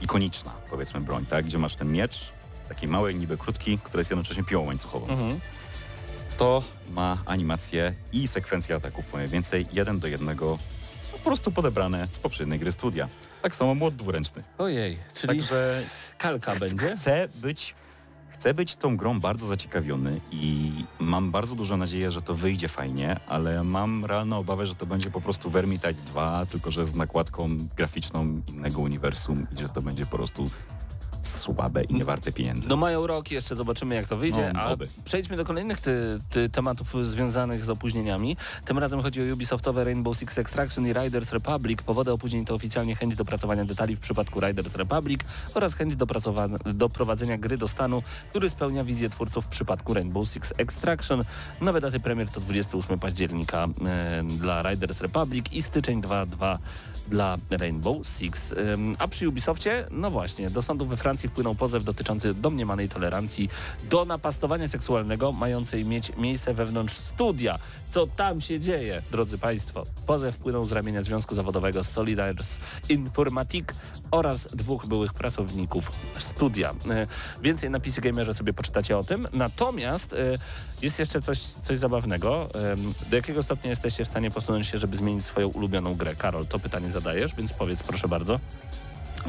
ikoniczna, powiedzmy, broń, tak? Gdzie masz ten miecz, taki mały, niby krótki, który jest jednocześnie piłą łańcuchową. Mhm. To ma animację i sekwencję ataków, powiem więcej, jeden do jednego, po prostu podebrane z poprzedniej gry studia. Tak samo młot dwuręczny. Ojej, czyli Także kalka będzie? chcę być, chcę być tą grą bardzo zaciekawiony i mam bardzo dużą nadzieję, że to wyjdzie fajnie, ale mam realną obawę, że to będzie po prostu Vermintide 2, tylko że z nakładką graficzną innego uniwersum i że to będzie po prostu słabe i niewarte pieniędzy. No mają rok jeszcze, zobaczymy jak to wyjdzie, No, a przejdźmy do kolejnych ty, ty, tematów związanych z opóźnieniami. Tym razem chodzi o Ubisoftowe Rainbow Six Extraction i Riders Republic. Powody opóźnień to oficjalnie chęć dopracowania detali w przypadku Riders Republic oraz chęć doprowadzenia gry do stanu, który spełnia wizję twórców w przypadku Rainbow Six Extraction. Nowe daty premier to 28 października e, dla Riders Republic i styczeń 2.2 dla Rainbow Six. Ym, A przy Ubisoftie, no właśnie, do sądu we Francji wpłynął pozew dotyczący domniemanej tolerancji do napastowania seksualnego mającej mieć miejsce wewnątrz studia. Co tam się dzieje, drodzy Państwo? Pozew wpłynął z ramienia Związku Zawodowego Solidars Informatique oraz dwóch byłych pracowników studia. Y, Więcej na PC Gamerze sobie poczytacie o tym. Natomiast y, jest jeszcze coś, coś zabawnego. Do jakiego stopnia jesteście w stanie posunąć się, żeby zmienić swoją ulubioną grę? Karol, to pytanie zadajesz, więc powiedz proszę bardzo.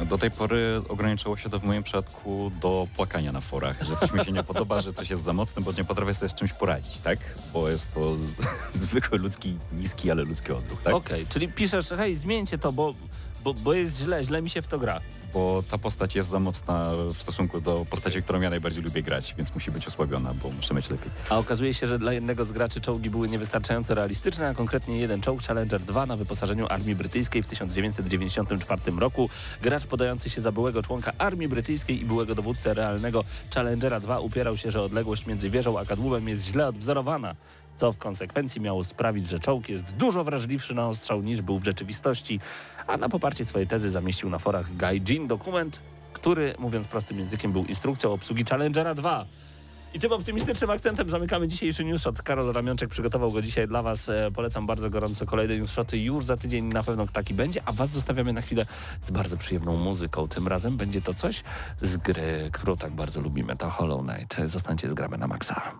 Do tej pory ograniczyło się to w moim przypadku do płakania na forach, że coś mi się nie podoba, że coś jest za mocne, bo nie potrafię sobie z czymś poradzić, tak? Bo jest to [laughs] zwykły ludzki, niski, ale ludzki odruch, tak? Okej, czyli piszesz, hej, zmieńcie to, bo, bo, bo jest źle, źle mi się w to gra. Bo ta postać jest za mocna w stosunku do postaci, którą ja najbardziej lubię grać, więc musi być osłabiona, bo muszę mieć lepiej. A okazuje się, że dla jednego z graczy czołgi były niewystarczająco realistyczne, a konkretnie jeden czołg Challenger 2 na wyposażeniu Armii Brytyjskiej w 1994 roku. Gracz podający się za byłego członka Armii Brytyjskiej i byłego dowódcę realnego Challengera 2 upierał się, że odległość między wieżą a kadłubem jest źle odwzorowana co w konsekwencji miało sprawić, że czołg jest dużo wrażliwszy na ostrzał niż był w rzeczywistości, a na poparcie swojej tezy zamieścił na forach Gaijin dokument, który, mówiąc prostym językiem, był instrukcją obsługi Challengera 2. I tym optymistycznym akcentem zamykamy dzisiejszy newsshot. Karol Ramionczek przygotował go dzisiaj dla Was. E, polecam bardzo gorąco kolejne newsshoty. Już za tydzień na pewno taki będzie, a Was zostawiamy na chwilę z bardzo przyjemną muzyką. Tym razem będzie to coś z gry, którą tak bardzo lubimy, to Hollow Knight. Zostańcie z gramy na maksa.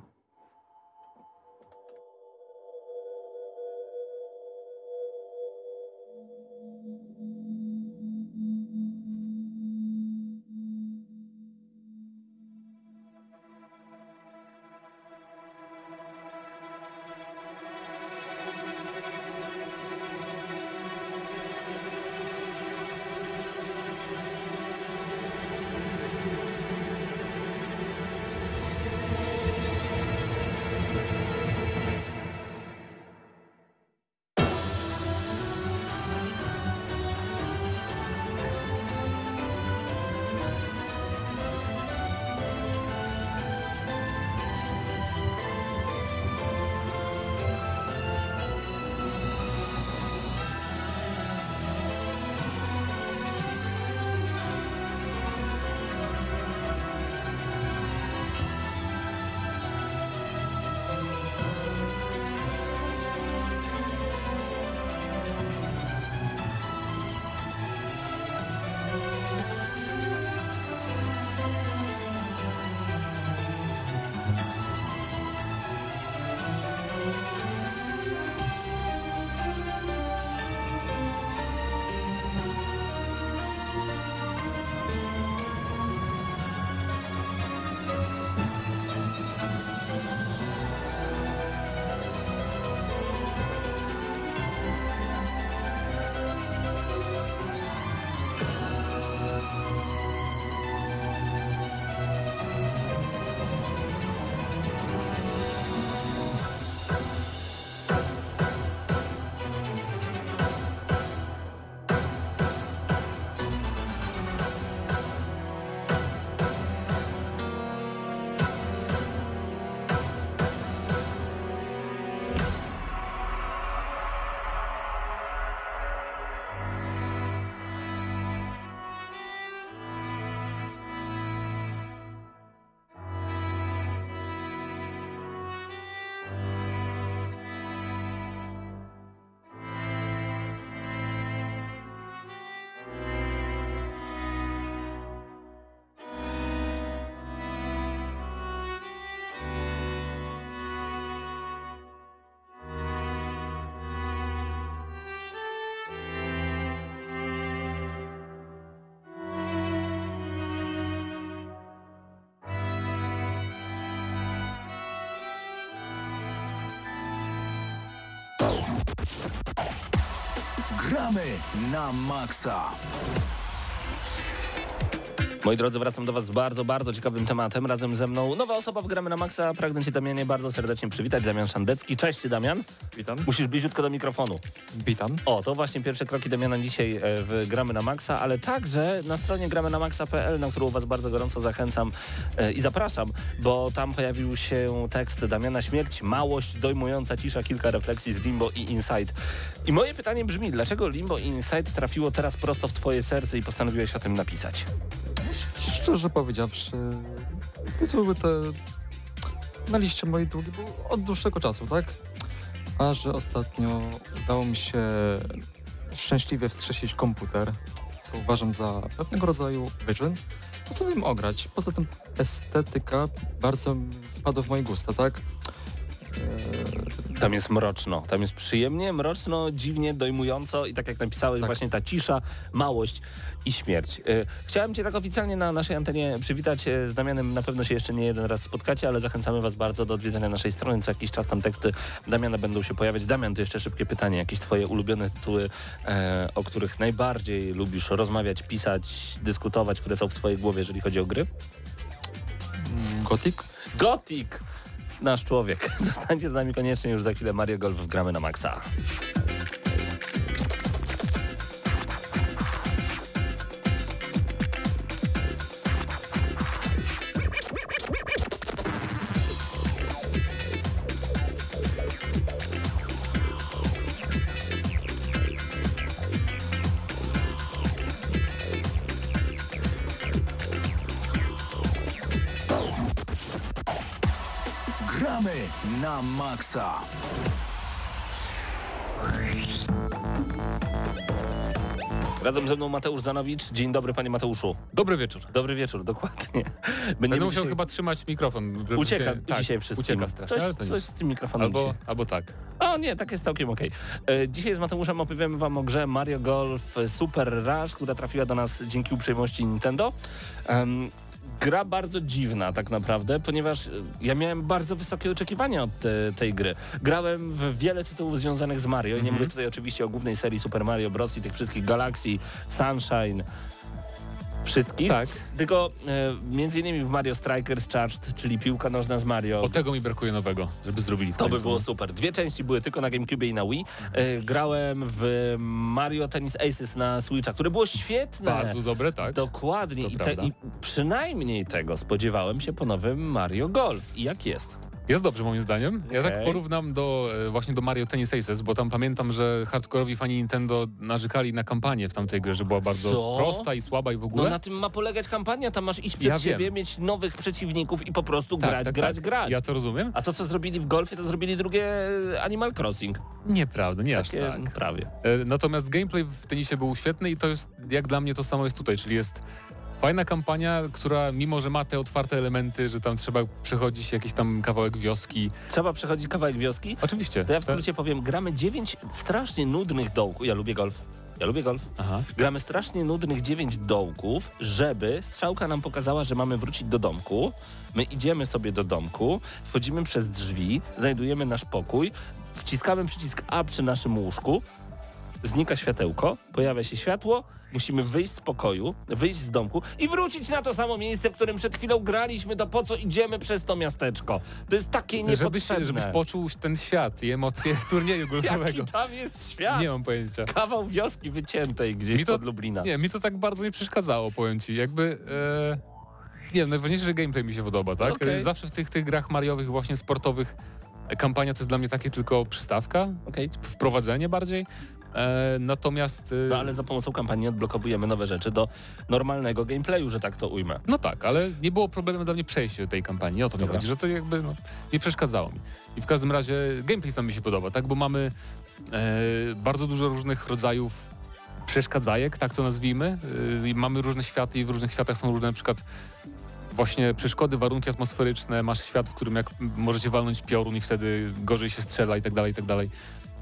Gramy na maksa. Moi drodzy, wracam do Was z bardzo, bardzo ciekawym tematem. Razem ze mną nowa osoba w Gramy na Maxa. Pragnę Cię, Damianie, bardzo serdecznie przywitać. Damian Szandecki. Cześć, Damian. Witam. Musisz bliziutko do mikrofonu. Witam. O, to właśnie pierwsze kroki Damiana dzisiaj e, w Gramy na Maxa, ale także na stronie gramy na maxa.pl, na którą Was bardzo gorąco zachęcam e, i zapraszam, bo tam pojawił się tekst Damiana Śmierć, małość, dojmująca cisza, kilka refleksji z Limbo i Inside. I moje pytanie brzmi, dlaczego Limbo i Inside trafiło teraz prosto w Twoje serce i postanowiłeś o tym napisać? Szczerze powiedziawszy, były te na liście mojej długi był od dłuższego czasu, tak? A że ostatnio udało mi się szczęśliwie wstrzesić komputer, co uważam za pewnego rodzaju wyczyn, postanowiłem ograć. Poza tym estetyka bardzo wpadła w moje gusta, tak? Tam jest mroczno, tam jest przyjemnie, mroczno, dziwnie, dojmująco i tak jak napisałeś, Tak. właśnie ta cisza, małość i śmierć. Y, Chciałem Cię tak oficjalnie na naszej antenie przywitać. y, Z Damianem na pewno się jeszcze nie jeden raz spotkacie, ale zachęcamy Was bardzo do odwiedzenia naszej strony. Co jakiś czas tam teksty Damiana będą się pojawiać. Damian, to jeszcze szybkie pytanie. Jakieś Twoje ulubione tytuły, e, o których najbardziej lubisz rozmawiać, pisać, dyskutować, które są w Twojej głowie, jeżeli chodzi o gry? Gothic? Gothic! Nasz człowiek. [laughs] Zostańcie z nami koniecznie już za chwilę. Mario Golf gramy na maksa. Na maksa. Razem ze mną Mateusz Zanowicz. Dzień dobry panie Mateuszu. Dobry wieczór. Dobry wieczór, dokładnie. [laughs] Będę musiał dzisiaj- chyba trzymać mikrofon. Ucieka się- tak, dzisiaj wszystkim. Ucieka strasznie, Coś, coś z tym mikrofonem Albo, dzisiaj. albo tak. O nie, tak jest całkiem okej. E, Dzisiaj z Mateuszem opowiemy wam o grze Mario Golf Super Rush, która trafiła do nas dzięki uprzejmości Nintendo. Em, gra bardzo dziwna tak naprawdę, ponieważ e, ja miałem bardzo wysokie oczekiwania od te, tej gry. Grałem w wiele tytułów związanych z Mario i nie mówię tutaj oczywiście o głównej serii Super Mario Bros. i tych wszystkich Galaxy, Sunshine, wszystkich. Tak. Tylko e, między innymi w Mario Strikers Charged, czyli piłka nożna z Mario. O tego mi brakuje nowego, żeby zrobili. To by było super. Dwie części były tylko na GameCube i na Wii. E, grałem w Mario Tennis Aces na Switcha, które było świetne. Bardzo dobre, tak. Dokładnie. I, te. I przynajmniej tego spodziewałem się po nowym Mario Golf. I jak jest? Jest dobrze moim zdaniem. Ja tak Okej. porównam do e, właśnie do Mario Tennis Aces, bo tam pamiętam, że hardkorowi fani Nintendo narzekali na kampanię w tamtej grze, że była bardzo Co? prosta i słaba i w No ogóle. na tym ma polegać kampania. Tam masz iść przed Ja siebie, wiem. mieć nowych przeciwników i po prostu Tak, grać, tak, grać, tak. grać. Ja to rozumiem. A to, co zrobili w golfie, to zrobili drugie Animal Crossing. Nieprawda, nie aż Takie, tak. Prawie. E, Natomiast gameplay w tenisie był świetny i to jest, jak dla mnie to samo jest tutaj, czyli jest fajna kampania, która mimo, że ma te otwarte elementy, że tam trzeba przechodzić jakiś tam kawałek wioski. Trzeba przechodzić kawałek wioski. Oczywiście. To ja w skrócie powiem, gramy dziewięć strasznie nudnych dołków. Ja lubię golf. Ja lubię golf. Aha. Gramy strasznie nudnych dziewięć dołków, żeby strzałka nam pokazała, że mamy wrócić do domku. My idziemy sobie do domku, wchodzimy przez drzwi, znajdujemy nasz pokój, wciskamy przycisk A przy naszym łóżku, znika światełko, pojawia się światło, musimy wyjść z pokoju, wyjść z domku i wrócić na to samo miejsce, w którym przed chwilą graliśmy, to po co idziemy przez to miasteczko. To jest takie Żebyś, niepotrzebne. żebyś poczuł ten świat i emocje [laughs] turnieju golfowego. Jaki tam jest świat? Nie mam pojęcia. Kawał wioski wyciętej gdzieś Mi to- pod Lublina. Nie, mi to tak bardzo nie przeszkadzało, powiem ci. Jakby... E... Nie wiem, najważniejsze, że gameplay mi się podoba, tak? Okej. E, Zawsze w tych, tych grach mariowych, właśnie sportowych, e, kampania to jest dla mnie takie tylko przystawka, Okej. wprowadzenie bardziej. E, natomiast... e, No ale za pomocą kampanii odblokowujemy nowe rzeczy do normalnego gameplayu, że tak to ujmę. No tak, ale nie było problemu dla mnie przejście do tej kampanii. O to mi Dobra. chodzi, że to jakby no, nie przeszkadzało mi. I w każdym razie gameplay sam mi się podoba, tak? Bo mamy e, bardzo dużo różnych rodzajów przeszkadzajek, tak to nazwijmy. E, mamy różne światy i w różnych światach są różne na przykład właśnie przeszkody, warunki atmosferyczne. Masz świat, w którym jak możecie walnąć piorun i wtedy gorzej się strzela i tak dalej, i tak dalej.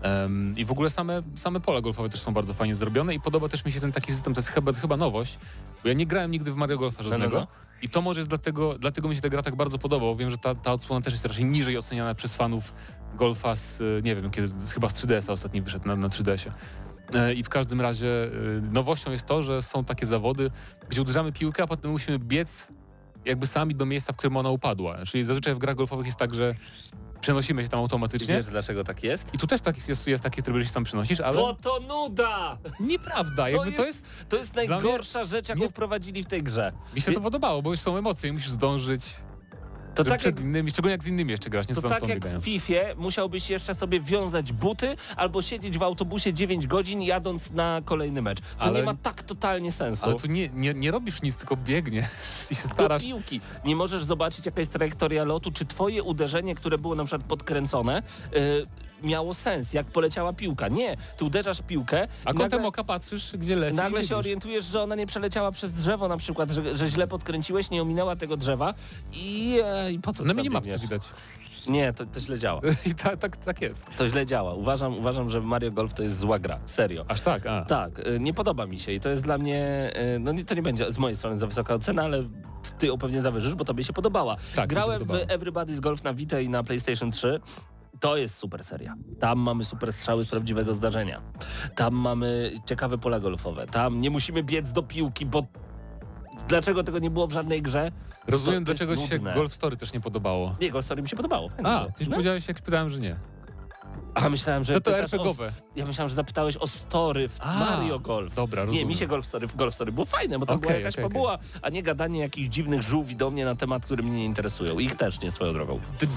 Em, I w ogóle same, same pola golfowe też są bardzo fajnie zrobione i podoba też mi się ten taki system, to jest chyba, chyba nowość, bo ja nie grałem nigdy w Mario Golfa żadnego. no, no. I to może jest dlatego, dlatego mi się ta gra tak bardzo podoba, bo wiem, że ta, ta odsłona też jest raczej niżej oceniana przez fanów golfa z, nie wiem, kiedy chyba z 3DS-a ostatni wyszedł na, na 3DS-ie. E, I w każdym razie e, nowością jest to, że są takie zawody, gdzie uderzamy piłkę, a potem musimy biec jakby sami do miejsca, w którym ona upadła. Czyli zazwyczaj w grach golfowych jest tak, że przenosimy się tam automatycznie. wiesz dlaczego tak jest? I tu też tak jest, jest taki tryb, że się tam przenosisz, ale Bo to nuda! nieprawda. Jakby to jest, To jest najgorsza rzecz, jaką nie- wprowadzili w tej grze. mi się to podobało, bo już są emocje, musisz zdążyć. To tak jak przed innymi, szczególnie jak z innymi jeszcze grasz, nie To tak jak biegają. w FIFA musiałbyś jeszcze sobie wiązać buty albo siedzieć w autobusie 9 godzin jadąc na kolejny mecz. To Ale- nie ma tak totalnie sensu. Ale tu nie, nie, nie robisz nic, tylko biegnie [laughs] i się Do starasz. piłki. Nie możesz zobaczyć jaka jest trajektoria lotu, czy twoje uderzenie, które było na przykład podkręcone, y, miało sens, jak poleciała piłka. Nie, ty uderzasz piłkę A kątem nagle, oka patrzysz, gdzie leci. nagle się orientujesz, że ona nie przeleciała przez drzewo na przykład, że, że źle podkręciłeś, nie ominęła tego drzewa i, e, i po co Na tam minimapce widać. Nie, to, to źle działa. [laughs] I tak, tak, tak jest. To źle działa. Uważam, uważam, że Mario Golf to jest zła gra. Serio. Aż tak, a. Tak, y, nie podoba mi się i to jest dla mnie, y, no nie- to nie będzie z mojej strony za wysoka ocena, ale ty ją pewnie zawyżysz, bo tobie się podobała. Tak, się Grałem podobała. w Everybody's Golf na Vita i na PlayStation 3. To jest super seria. Tam mamy super strzały z prawdziwego zdarzenia. Tam mamy ciekawe pola golfowe. Tam nie musimy biec do piłki, bo dlaczego tego nie było w żadnej grze? Rozumiem, dlaczego ci się nudne. Golf Story też nie podobało. Nie, Golf Story mi się podobało. A, już no. powiedziałeś, jak pytałem, że nie. A myślałem, że To to pytasz o- RPGowe. Ja myślałem, że zapytałeś o story w A, Mario Golf. Dobra, Nie, rozumiem. mi się Golf Story, Golf Story było fajne, bo tam była Okej, jakaś okej. fabuła, a nie gadanie jakichś dziwnych żółwi do mnie na temat, który mnie nie interesują. Ich też nie swoją drogą. Dub,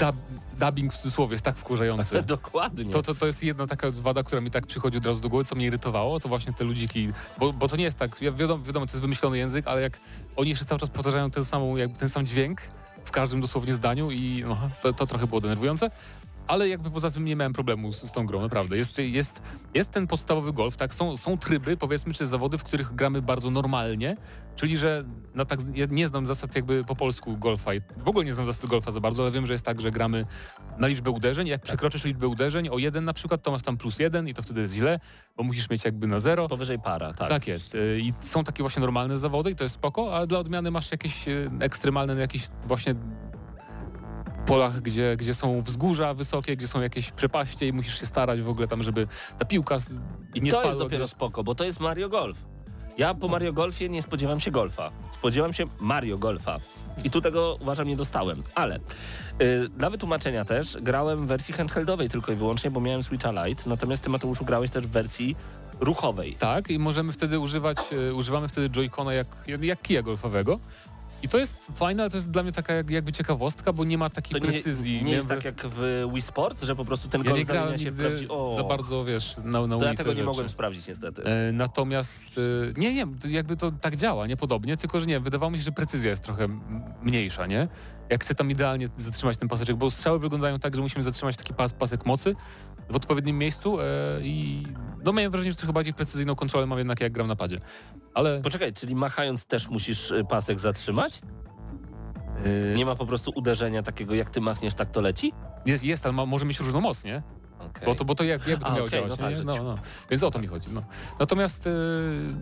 dubbing w cudzysłowie jest tak wkurzający. [laughs] Dokładnie. To, to, to jest jedna taka wada, która mi tak przychodzi od razu do głowy, co mnie irytowało, to właśnie te ludziki, bo, bo to nie jest tak, ja wiadomo, wiadomo, to jest wymyślony język, ale jak oni jeszcze cały czas powtarzają ten, samą, jakby ten sam dźwięk w każdym dosłownie zdaniu i no, to, to trochę było denerwujące. Ale jakby poza tym nie miałem problemu z, z tą grą, naprawdę. Jest, jest, jest ten podstawowy golf, tak? Są, są tryby, powiedzmy, czy zawody, w których gramy bardzo normalnie, czyli że na tak, ja nie znam zasad jakby po polsku golfa w ogóle nie znam zasad golfa za bardzo, ale wiem, że jest tak, że gramy na liczbę uderzeń. Jak przekroczysz liczbę uderzeń o jeden na przykład, to masz tam plus jeden i to wtedy jest źle, bo musisz mieć jakby na zero. Powyżej para, tak. Tak jest. Y, I są takie właśnie normalne zawody i to jest spoko, a dla odmiany masz jakieś y, ekstremalne, na jakichś właśnie polach, gdzie, gdzie są wzgórza wysokie, gdzie są jakieś przepaście i musisz się starać w ogóle tam, żeby ta piłka I nie to spadła. jest dopiero spoko, bo to jest Mario Golf. Ja po Mario Golfie nie spodziewam się golfa. Spodziewam się Mario Golfa. I tu tego uważam nie dostałem. Ale yy, dla wytłumaczenia też grałem w wersji handheldowej tylko i wyłącznie, bo miałem Switcha Lite. Natomiast ty Mateuszu grałeś też w wersji ruchowej. Tak, i możemy wtedy używać, e, używamy wtedy joycona jak, jak kija golfowego. I to jest fajne, ale to jest dla mnie taka jak, jakby ciekawostka, bo nie ma takiej To nie, precyzji. nie jest Miałem- tak jak w Wii Sports, że po prostu ten Ja nie grałem się. O, za bardzo, wiesz, na, na to ulicy ja tego nie rzeczy. mogłem sprawdzić niestety. E, Natomiast e, nie, nie, jakby to tak działa, niepodobnie, tylko że nie, wydawało mi się, że precyzja jest trochę mniejsza, nie? Jak chcę tam idealnie zatrzymać ten paseczek, bo strzały wyglądają tak, że musimy zatrzymać taki pas, pasek mocy w odpowiednim miejscu e, i no miałem wrażenie, że trochę bardziej precyzyjną kontrolę mam jednak jak gram na padzie. Ale Poczekaj, czyli machając też musisz y, pasek zatrzymać? e, Nie ma po prostu uderzenia takiego, jak ty machniesz, tak to leci? jest, jest, ale ma, może mieć różną moc, nie? Okej. Bo to, bo to jak, jakby to A, miało okej, działać, no tak, No, no. Więc o to mi chodzi. No. Natomiast, e,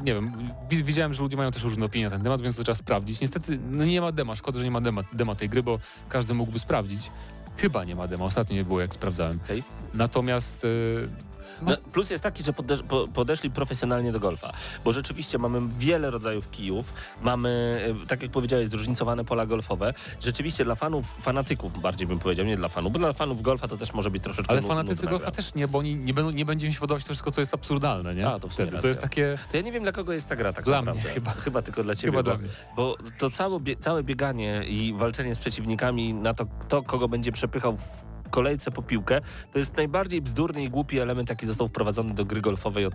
nie wiem, wi- widziałem, że ludzie mają też różne opinie na ten temat, więc to trzeba sprawdzić. Niestety no nie ma dema, szkoda, że nie ma dema, dema tej gry, bo każdy mógłby sprawdzić. Chyba nie ma dema, ostatnio nie było, jak sprawdzałem. Okej. Natomiast, e, No, plus jest taki, że podesz, po, podeszli profesjonalnie do golfa, bo rzeczywiście mamy wiele rodzajów kijów, mamy, e, tak jak powiedziałeś, zróżnicowane pola golfowe. Rzeczywiście dla fanów, fanatyków bardziej bym powiedział, nie dla fanów, bo dla fanów golfa to też może być troszeczkę ale fanatycy golfa też nie, bo oni nie, będą, nie będzie im się podobać to wszystko, co jest absurdalne, nie? A, to Wtedy. To jest takie... To ja nie wiem, dla kogo jest ta gra tak Dla naprawdę. mnie chyba. Chyba tylko dla ciebie, Chyba bo, dla mnie. bo to całe, całe bieganie i walczenie z przeciwnikami na to, kto kogo będzie przepychał w kolejce po piłkę, to jest najbardziej bzdurny i głupi element, jaki został wprowadzony do gry golfowej od,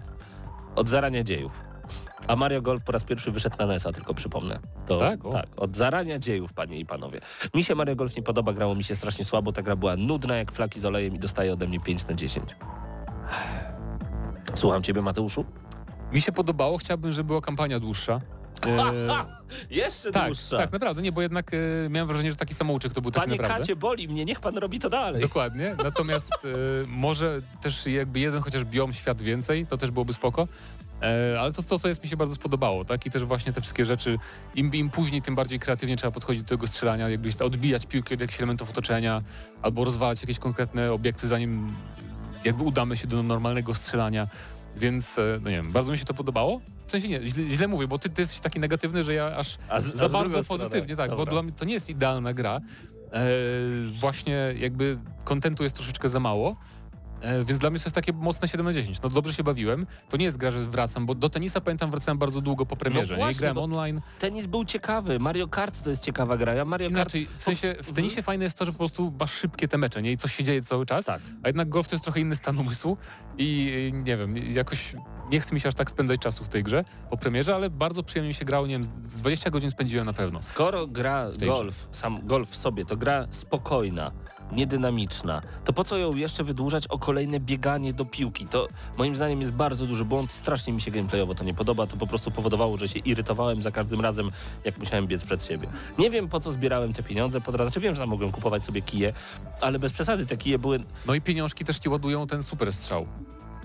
od zarania dziejów. A Mario Golf po raz pierwszy wyszedł na NES-a, tylko przypomnę. To, Tak? O. tak, od zarania dziejów, panie i panowie. Mi się Mario Golf nie podoba, grało mi się strasznie słabo, ta gra była nudna jak flaki z olejem i dostaje ode mnie 5 na 10. Słucham ciebie, Mateuszu? Mi się podobało, chciałbym, żeby była kampania dłuższa. E, [laughs] Jeszcze tak, dłuższa. tak, naprawdę, nie, bo jednak e, miałem wrażenie, że taki samouczek to był tak Panie naprawdę. Kacie, boli mnie, niech pan robi to dalej. Dokładnie, natomiast e, może też jakby jeden chociaż biom świat więcej, to też byłoby spoko. E, ale to, to, co jest, mi się bardzo spodobało, tak? I też właśnie te wszystkie rzeczy, im, im później, tym bardziej kreatywnie trzeba podchodzić do tego strzelania, jakbyś odbijać piłkę od jakichś elementów otoczenia, albo rozwalać jakieś konkretne obiekty, zanim jakby udamy się do normalnego strzelania. Więc, e, no nie wiem, bardzo mi się to podobało. W sensie nie, źle, źle mówię, bo ty, ty jesteś taki negatywny, że ja aż A z- a za z bardzo pozytywnie, tak, bo dobra. dla mnie to nie jest idealna gra. E, właśnie jakby kontentu jest troszeczkę za mało. E, więc dla mnie to jest takie mocne 7 na 10. No dobrze się bawiłem. To nie jest gra, że wracam, bo do tenisa pamiętam wracałem bardzo długo po premierze. nie? No właśnie, grałem bo- online. Tenis był ciekawy, Mario Kart to jest ciekawa gra. Ja Mario Kart... Inaczej, w sensie w tenisie fajne jest to, że po prostu masz szybkie te mecze, nie? I coś się dzieje cały czas. Tak. A jednak golf to jest trochę inny stan umysłu i nie wiem, jakoś nie chce mi się aż tak spędzać czasu w tej grze po premierze, ale bardzo przyjemnie mi się grało, nie wiem, z- z 20 godzin spędziłem na pewno. Skoro gra golf, sam golf w sobie, to gra spokojna, niedynamiczna, to po co ją jeszcze wydłużać o kolejne bieganie do piłki? To moim zdaniem jest bardzo duży błąd, strasznie mi się gameplayowo to nie podoba, to po prostu powodowało, że się irytowałem za każdym razem, jak musiałem biec przed siebie. Nie wiem po co zbierałem te pieniądze, po drodze, znaczy wiem, że mogłem kupować sobie kije, ale bez przesady te kije były No i pieniążki też ci ładują ten super strzał.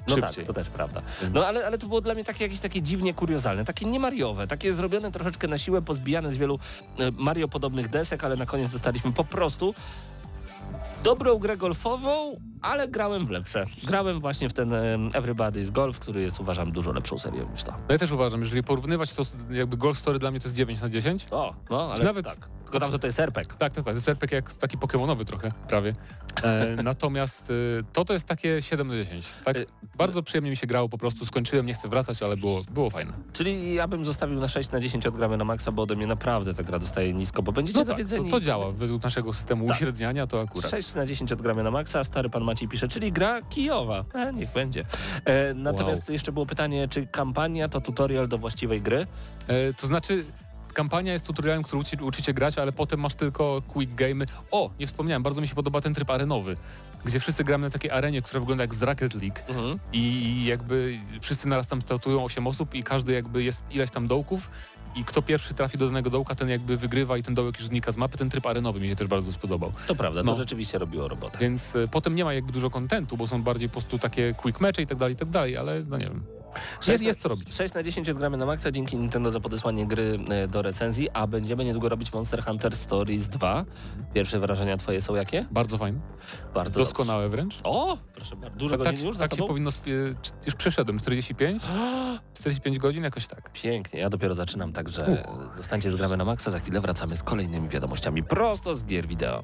No Szybciej. tak, to też prawda. No ale, ale to było dla mnie takie jakieś takie dziwnie kuriozalne, takie niemariowe, takie zrobione troszeczkę na siłę, pozbijane z wielu e, Mario podobnych desek, ale na koniec dostaliśmy po prostu dobrą grę golfową, ale grałem w lepsze. Grałem właśnie w ten Everybody's Golf, który jest uważam dużo lepszą serią niż to. No ja też uważam, jeżeli porównywać to jakby Golf Story dla mnie to jest 9 na 10. O, no ale Czy nawet- tak. Tylko tam to jest serpek. Tak, tak, tak. To jest RPG jak taki pokemonowy trochę, prawie. E, [laughs] natomiast y, to to jest takie 7 na 10. Tak? Y, Bardzo przyjemnie mi się grało, po prostu skończyłem, nie chcę wracać, ale było, było fajne. Czyli ja bym zostawił na 6 na 10 odgramy na maksa, bo ode mnie naprawdę ta gra dostaje nisko, bo będziecie No tak, to, zawiedzeni. to działa. Według naszego systemu Tak. uśredniania to akurat. 6 na 10 odgramy na maksa, stary pan Maciej pisze, czyli gra kijowa. E, niech będzie. E, natomiast jeszcze było pytanie, czy kampania to tutorial do właściwej gry? E, to znaczy kampania jest tutorialem, który uczy, uczy cię grać, ale potem masz tylko quick game'y. O, nie wspomniałem, bardzo mi się podoba ten tryb arenowy, gdzie wszyscy gramy na takiej arenie, która wygląda jak z Rocket League Mhm. i jakby wszyscy naraz tam startują 8 osób i każdy jakby jest ileś tam dołków i kto pierwszy trafi do danego dołka, ten jakby wygrywa i ten dołek już znika z mapy. Ten tryb arenowy mi się też bardzo spodobał. To prawda, to No. rzeczywiście robiło robotę. Więc e, potem nie ma jakby dużo kontentu, bo są bardziej po prostu takie quick mecze i tak dalej, i tak dalej, ale no nie wiem. Jest, jest co robić. 6 na 10 odgramy na maksa, dzięki Nintendo za podesłanie gry e, do recenzji, a będziemy niedługo robić Monster Hunter Stories 2. Pierwsze wrażenia twoje są jakie? Bardzo fajne. Bardzo Doskonałe wręcz. dobrze. O, proszę bardzo. Dużo tak godzin już tak się powinno... Już przeszedłem, 45? 45 [gasps] godzin, jakoś tak. Pięknie, ja dopiero zaczynam, także zostańcie z gramy na maksa, za chwilę wracamy z kolejnymi wiadomościami prosto z gier wideo.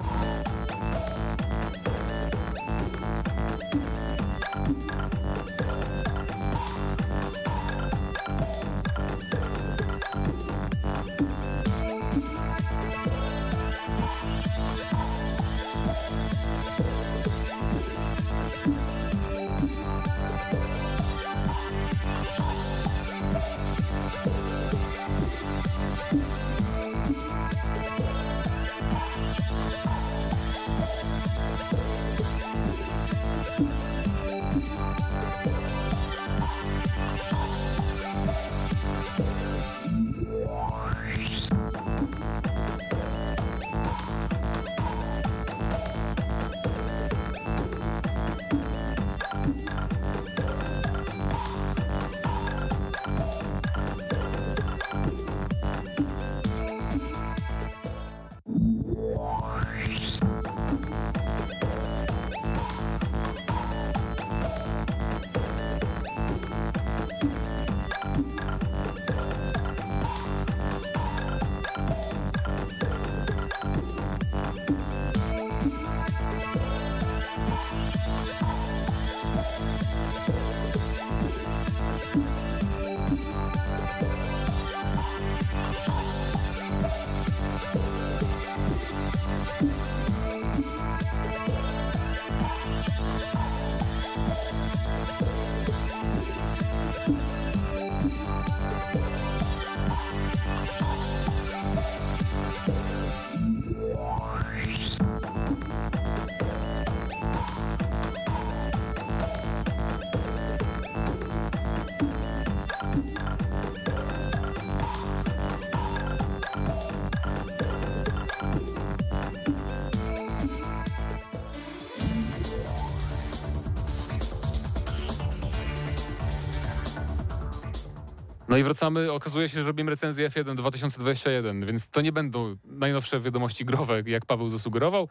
No i wracamy, okazuje się, że robimy recenzję F1 2021, więc to nie będą najnowsze wiadomości growe, jak Paweł zasugerował.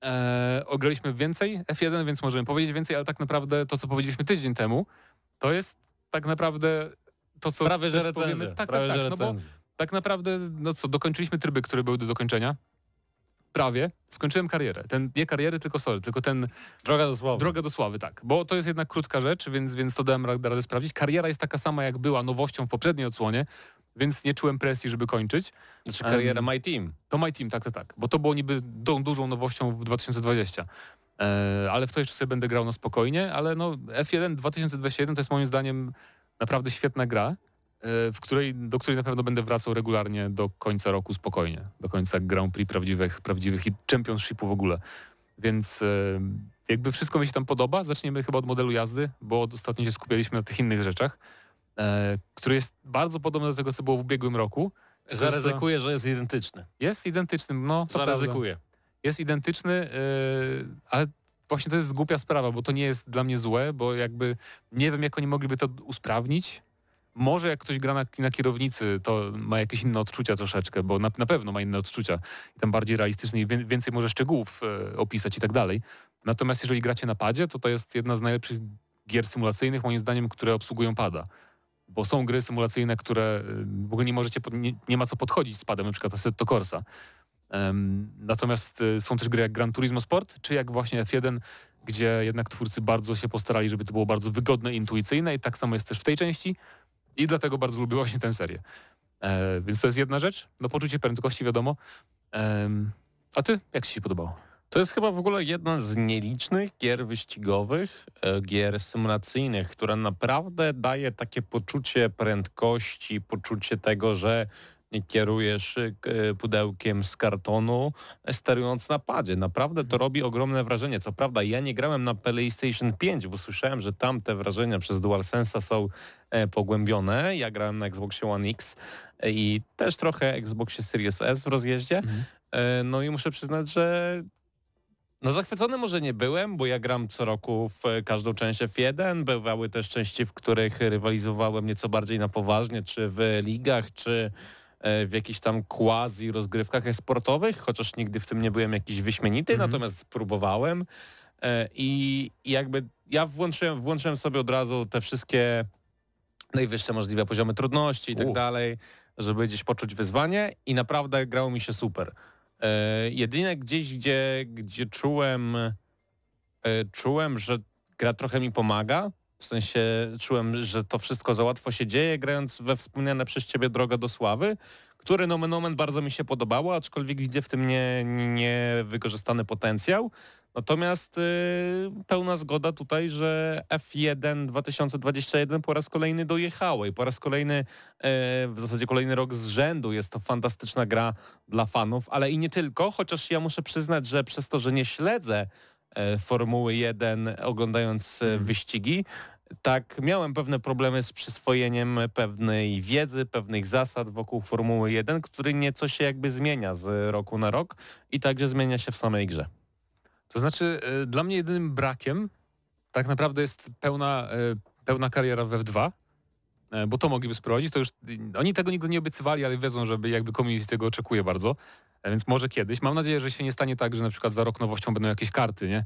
Eee, ograliśmy więcej F1, więc możemy powiedzieć więcej, ale tak naprawdę to, co powiedzieliśmy tydzień temu, to jest tak naprawdę to, co Prawie, że powiemy- recenzja. Tak, Prawie, tak, że tak, no bo recenzja. tak naprawdę, no co, dokończyliśmy tryby, które były do dokończenia. Prawie. Skończyłem karierę. Ten, nie kariery, tylko sorry, tylko ten Droga do sławy. Droga do sławy, tak. Bo to jest jednak krótka rzecz, więc, więc to dałem radę, radę sprawdzić. Kariera jest taka sama, jak była nowością w poprzedniej odsłonie, więc nie czułem presji, żeby kończyć. Znaczy kariera Em, My Team. To My Team, tak, tak, tak. Bo to było niby tą dużą nowością w 2020. E, ale w to jeszcze sobie będę grał na spokojnie, ale no F1 2021 to jest moim zdaniem naprawdę świetna gra, w której, do której na pewno będę wracał regularnie do końca roku spokojnie. Do końca Grand Prix prawdziwych, prawdziwych i Championshipu w ogóle. Więc e, jakby wszystko mi się tam podoba. Zaczniemy chyba od modelu jazdy, bo ostatnio się skupialiśmy na tych innych rzeczach, e, który jest bardzo podobny do tego, co było w ubiegłym roku. Zaryzykuję, że jest identyczny. Jest identyczny, no Zaryzykuję. jest identyczny, ale właśnie to jest głupia sprawa, bo to nie jest dla mnie złe, bo jakby nie wiem, jak oni mogliby to usprawnić. Może jak ktoś gra na, na kierownicy, to ma jakieś inne odczucia troszeczkę, bo na, na pewno ma inne odczucia i tam bardziej realistyczne i więcej może szczegółów e, opisać i tak dalej. Natomiast jeżeli gracie na padzie, to to jest jedna z najlepszych gier symulacyjnych, moim zdaniem, które obsługują pada. Bo są gry symulacyjne, które y, w ogóle nie możecie, nie, nie ma co podchodzić z padem, na przykład Assetto Corsa. Em, natomiast y, są też gry jak Gran Turismo Sport, czy jak właśnie F1, gdzie jednak twórcy bardzo się postarali, żeby to było bardzo wygodne intuicyjne i tak samo jest też w tej części i dlatego bardzo lubię właśnie tę serię. E, więc to jest jedna rzecz, no poczucie prędkości wiadomo. Em, a ty, jak ci się podobało? To jest chyba w ogóle jedna z nielicznych gier wyścigowych, e, gier symulacyjnych, która naprawdę daje takie poczucie prędkości, poczucie tego, że kierujesz e, pudełkiem z kartonu, sterując na padzie. Naprawdę to robi ogromne wrażenie. Co prawda ja nie grałem na PlayStation 5, bo słyszałem, że tam te wrażenia przez DualSense'a są e, pogłębione. Ja grałem na Xboxie One X e, i też trochę Xboxie Series S w rozjeździe. E, No i muszę przyznać, że no zachwycony może nie byłem, bo ja gram co roku w każdą część F1. Bywały też części, w których rywalizowałem nieco bardziej na poważnie, czy w ligach, czy w jakichś tam quasi rozgrywkach e-sportowych, chociaż nigdy w tym nie byłem jakiś wyśmienity, Mhm. natomiast próbowałem. E, I, jakby ja włączyłem, włączyłem sobie od razu te wszystkie najwyższe możliwe poziomy trudności i tak dalej, żeby gdzieś poczuć wyzwanie i naprawdę grało mi się super. E, jedynie gdzieś, gdzie, gdzie czułem, e, czułem, że gra trochę mi pomaga, w sensie czułem, że to wszystko za łatwo się dzieje, grając we wspomniane przez ciebie Droga do Sławy, który nomen omen bardzo mi się podobało, aczkolwiek widzę w tym nie- niewykorzystany potencjał. Natomiast y, pełna zgoda tutaj, że F1 2021 po raz kolejny dojechało i po raz kolejny, e, w zasadzie kolejny rok z rzędu jest to fantastyczna gra dla fanów, ale i nie tylko, chociaż ja muszę przyznać, że przez to, że nie śledzę Formuły 1 oglądając e, wyścigi, tak miałem pewne problemy z przyswojeniem pewnej wiedzy, pewnych zasad wokół Formuły 1, który nieco się jakby zmienia z roku na rok i także zmienia się w samej grze. To znaczy, e, dla mnie jedynym brakiem tak naprawdę jest pełna, e, pełna kariera w F2, e, bo to mogliby sprowadzić. To już, oni tego nigdy nie obiecywali, ale wiedzą, że jakby community tego oczekuje bardzo, e, więc może kiedyś. Mam nadzieję, że się nie stanie tak, że na przykład za rok nowością będą jakieś karty, nie?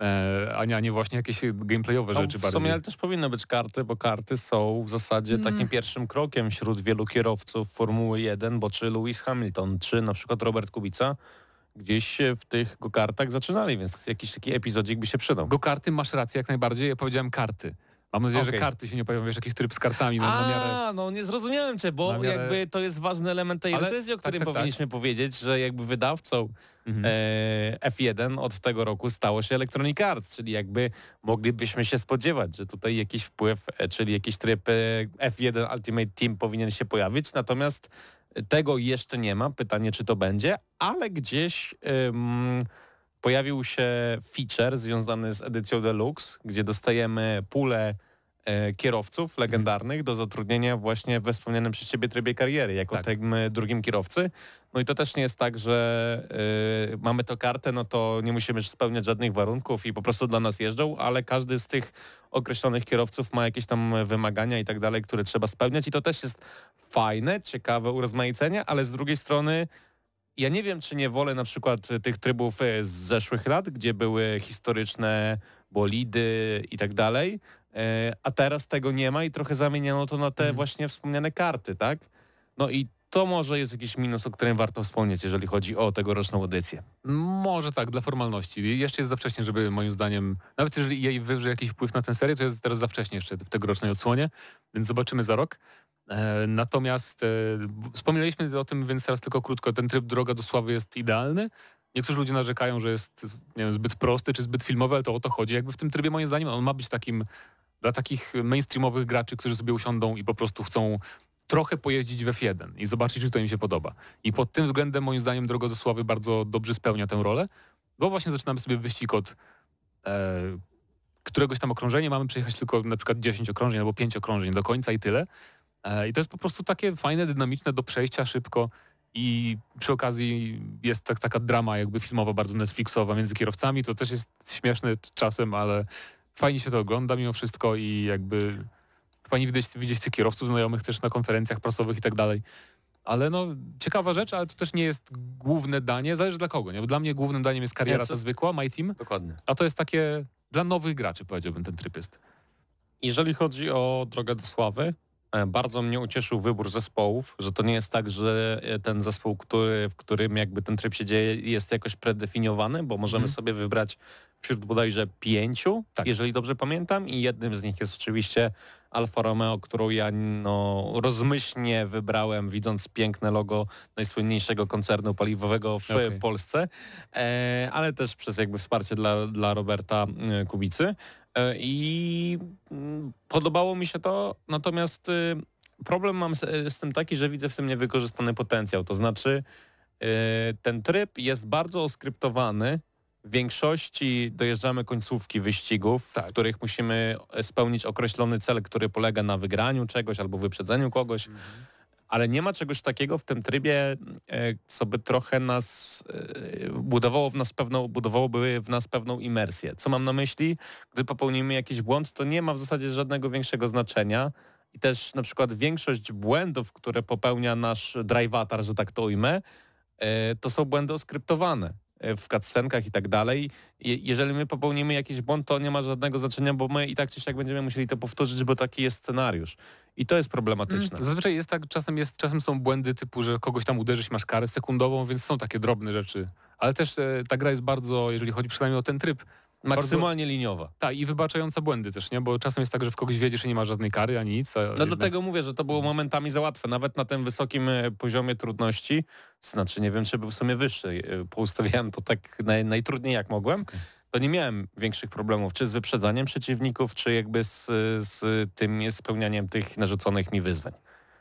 E, a nie, a nie właśnie jakieś gameplayowe No, rzeczy w bardziej. sumie ale też powinny być karty, bo karty są w zasadzie Mm. takim pierwszym krokiem wśród wielu kierowców Formuły 1, bo czy Lewis Hamilton, czy na przykład Robert Kubica gdzieś w tych kartach zaczynali, więc jakiś taki epizodzik by się przydał. Go karty masz rację jak najbardziej, ja powiedziałem karty. Mam nadzieję, Okej. że karty się nie pojawią, wiesz, jakiś tryb z kartami na, na miarę... A, no nie zrozumiałem cię, bo miarę- jakby to jest ważny element tej Ale- recenzji, o tak, którym tak, tak. powinniśmy powiedzieć, że jakby wydawcą Mhm. e, F1 od tego roku stało się Electronic Arts, czyli jakby moglibyśmy się spodziewać, że tutaj jakiś wpływ, e, czyli jakiś tryb e, F1 Ultimate Team powinien się pojawić, natomiast tego jeszcze nie ma, pytanie czy to będzie, ale gdzieś pojawił się feature związany z edycją Deluxe, gdzie dostajemy pulę e, kierowców legendarnych do zatrudnienia właśnie we wspomnianym przez Ciebie trybie kariery, jako Tak. e, drugim kierowcy. No i to też nie jest tak, że e, mamy tę kartę, no to nie musimy spełniać żadnych warunków i po prostu dla nas jeżdżą, ale każdy z tych określonych kierowców ma jakieś tam wymagania i tak dalej, które trzeba spełniać i to też jest fajne, ciekawe urozmaicenie, ale z drugiej strony ja nie wiem, czy nie wolę na przykład tych trybów e, z zeszłych lat, gdzie były historyczne bolidy i tak dalej, E, a teraz tego nie ma i trochę zamieniono to na te Mhm. właśnie wspomniane karty, tak? No i to może jest jakiś minus, o którym warto wspomnieć, jeżeli chodzi o tegoroczną edycję. Może tak, dla formalności. Jeszcze jest za wcześnie, żeby moim zdaniem, nawet jeżeli jej wywrze jakiś wpływ na tę serię, to jest teraz za wcześnie jeszcze w tegorocznej odsłonie, więc zobaczymy za rok. E, natomiast e, wspominaliśmy o tym, więc teraz tylko krótko. Ten tryb Droga do Sławy jest idealny. Niektórzy ludzie narzekają, że jest wiem, zbyt prosty czy zbyt filmowy, ale to o to chodzi. Jakby w tym trybie moim zdaniem on ma być takim dla takich mainstreamowych graczy, którzy sobie usiądą i po prostu chcą trochę pojeździć w F1 i zobaczyć, czy to im się podoba. I pod tym względem moim zdaniem Droga do Sławy bardzo dobrze spełnia tę rolę, bo właśnie zaczynamy sobie wyścig od e, któregoś tam okrążenia, mamy przejechać tylko na przykład 10 okrążeń albo 5 okrążeń do końca i tyle. E, I to jest po prostu takie fajne, dynamiczne do przejścia szybko i przy okazji jest tak, taka drama jakby filmowa, bardzo Netflixowa między kierowcami. To też jest śmieszne czasem, ale fajnie się to ogląda mimo wszystko i jakby fajnie widzieć, widzieć tych kierowców znajomych też na konferencjach prasowych i tak dalej. Ale no, ciekawa rzecz, ale to też nie jest główne danie, zależy dla kogo, nie? Bo dla mnie głównym daniem jest kariera Nie, ta zwykła, My Team, Dokładnie. a to jest takie dla nowych graczy, powiedziałbym, ten tryb jest. Jeżeli chodzi o drogę do sławy, bardzo mnie ucieszył wybór zespołów, że to nie jest tak, że e, ten zespół, który, w którym jakby ten tryb się dzieje jest jakoś predefiniowany, bo możemy Mhm. sobie wybrać wśród bodajże pięciu, Tak. jeżeli dobrze pamiętam i jednym z nich jest oczywiście Alfa Romeo, którą ja no, rozmyślnie wybrałem, widząc piękne logo najsłynniejszego koncernu paliwowego w Okej. Polsce, e, ale też przez jakby wsparcie dla, dla Roberta e, Kubicy. E, I mm, podobało mi się to, natomiast y, problem mam z, z tym taki, że widzę w tym niewykorzystany potencjał. To znaczy y, ten tryb jest bardzo oskryptowany. W większości dojeżdżamy końcówki wyścigów, w których musimy spełnić określony cel, który polega na wygraniu czegoś albo wyprzedzeniu kogoś. Ale nie ma czegoś takiego w tym trybie, e, co by trochę nas e, budowało w nas pewną, budowałoby w nas pewną imersję. Co mam na myśli? Gdy popełnimy jakiś błąd, to nie ma w zasadzie żadnego większego znaczenia. I też na przykład większość błędów, które popełnia nasz drivatar, że tak to ujmę, e, to są błędy oskryptowane w cutscenkach i tak dalej. Je- Jeżeli my popełnimy jakiś błąd, to nie ma żadnego znaczenia, bo my i tak czy siak będziemy musieli to powtórzyć, bo taki jest scenariusz. I to jest problematyczne. Mm, Zazwyczaj jest tak, czasem, jest, czasem są błędy typu, że kogoś tam uderzysz, masz karę sekundową, więc są takie drobne rzeczy. Ale też e, ta gra jest bardzo, jeżeli chodzi przynajmniej o ten tryb, Maksymalnie liniowa. tak i wybaczająca błędy też, nie? Bo czasem jest tak, że w kogoś wiedziesz i nie ma żadnej kary ani nic. No jakby- dlatego mówię, że to było momentami za łatwe. Nawet na tym wysokim e, poziomie trudności, znaczy nie wiem, czy był w sumie wyższy, e, poustawiałem to tak naj, najtrudniej jak mogłem, to nie miałem większych problemów, czy z wyprzedzaniem przeciwników, czy jakby z, z tym spełnianiem tych narzuconych mi wyzwań.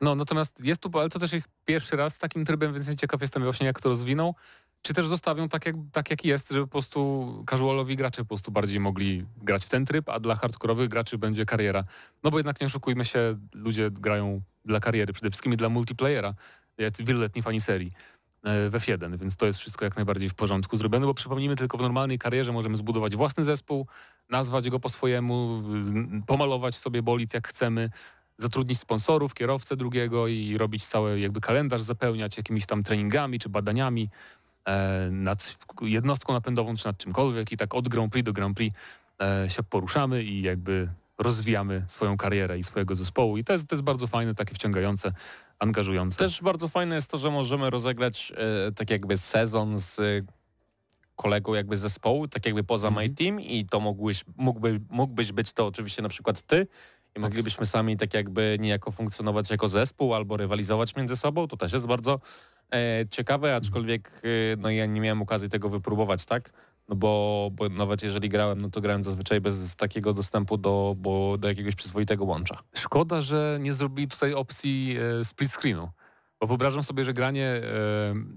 No natomiast jest tu, ale to też ich pierwszy raz z takim trybem, więc ciekaw jestem właśnie jak to rozwiną. Czy też zostawią tak jak, tak jak jest, żeby po prostu casualowi gracze po prostu bardziej mogli grać w ten tryb, a dla hardkorowych graczy będzie kariera. No bo jednak nie oszukujmy się, ludzie grają dla kariery, przede wszystkim i dla multiplayera, wieloletni fani serii e, w F1, więc to jest wszystko jak najbardziej w porządku zrobione, bo przypomnijmy tylko w normalnej karierze możemy zbudować własny zespół, nazwać go po swojemu, y, pomalować sobie bolid jak chcemy, zatrudnić sponsorów, kierowcę drugiego i robić cały jakby kalendarz zapełniać jakimiś tam treningami czy badaniami nad jednostką napędową czy nad czymkolwiek i tak od Grand Prix do Grand Prix e, się poruszamy i jakby rozwijamy swoją karierę i swojego zespołu i to jest, to jest bardzo fajne, takie wciągające, angażujące. Też bardzo fajne jest to, że możemy rozegrać e, tak jakby sezon z e, kolegą jakby zespołu, tak jakby poza My Team i to mógłbyś, mógłby, mógłbyś być to oczywiście na przykład ty i moglibyśmy sami tak jakby niejako funkcjonować jako zespół albo rywalizować między sobą. To też jest bardzo e, ciekawe, aczkolwiek e, no ja nie miałem okazji tego wypróbować, tak? No bo, bo nawet jeżeli grałem, no to grałem zazwyczaj bez takiego dostępu do, bo, do jakiegoś przyzwoitego łącza. Szkoda, że nie zrobili tutaj opcji e, split screenu. Bo wyobrażam sobie, że granie e,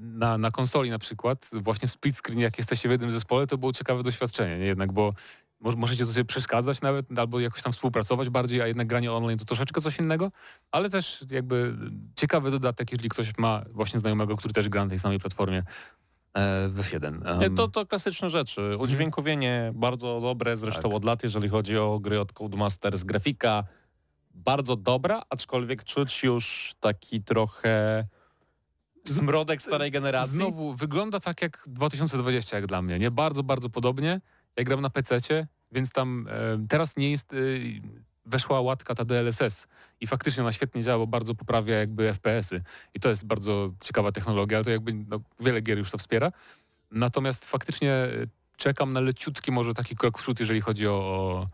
na, na konsoli na przykład, właśnie w split screen, jak jesteście w jednym zespole, to było ciekawe doświadczenie, nie? Jednak, bo możecie to sobie przeszkadzać nawet, albo jakoś tam współpracować bardziej, a jednak granie online to troszeczkę coś innego, ale też jakby ciekawy dodatek, jeżeli ktoś ma właśnie znajomego, który też gra na tej samej platformie e, w F1. Nie, Em, to, to klasyczne rzeczy. Udźwiękowienie bardzo dobre, zresztą od lat, jeżeli chodzi o gry od Codemasters. Grafika bardzo dobra, aczkolwiek czuć już taki trochę zmrodek starej generacji. Znowu wygląda tak jak 2020 jak dla mnie, nie? Bardzo, bardzo podobnie. Ja gram na PC-cie, więc tam e, teraz nie jest, e, weszła łatka ta DLSS i faktycznie ona świetnie działa, bo bardzo poprawia jakby FPS-y i to jest bardzo ciekawa technologia, ale to jakby no, wiele gier już to wspiera. Natomiast faktycznie e, czekam na leciutki może taki krok w przód, jeżeli chodzi o, o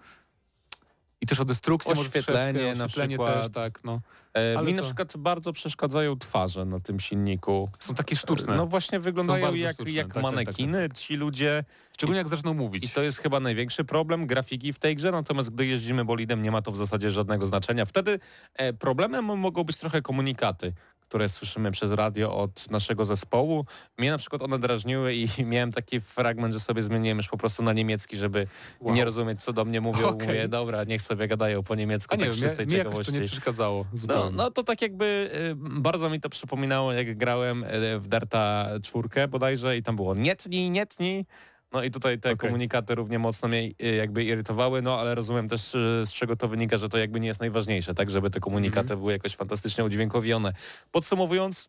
i też o destrukcję, Oświetlenie na przykład. też, tak, no. E, Ale mi na to- przykład bardzo przeszkadzają twarze na tym silniku. Są takie sztuczne, No właśnie wyglądają jak, sztuczne, jak tak, tak, tak, manekiny ci ludzie szczególnie jak zaczną mówić. i to jest chyba największy problem grafiki w tej grze, natomiast gdy jeździmy bolidem nie ma to w zasadzie żadnego znaczenia. Wtedy e, problemem mogą być trochę komunikaty które słyszymy przez radio od naszego zespołu. Mnie na przykład one drażniły i [laughs] miałem taki fragment, że sobie zmieniłem już po prostu na niemiecki, żeby Wow. nie rozumieć, co do mnie mówią. [laughs] Okej. Mówię, dobra, niech sobie gadają po niemiecku, A nie tak wiem, czystej mnie ciekawości. to nie przeszkadzało No, no to tak jakby y, bardzo mi to przypominało, jak grałem y, w Darta czwórkę bodajże i tam było nie tnij, nie tnij. No i tutaj te Okej. komunikaty równie mocno mnie y, jakby irytowały, no ale rozumiem też y, z czego to wynika, że to jakby nie jest najważniejsze, tak, żeby te komunikaty Mhm. były jakoś fantastycznie udźwiękowione. Podsumowując,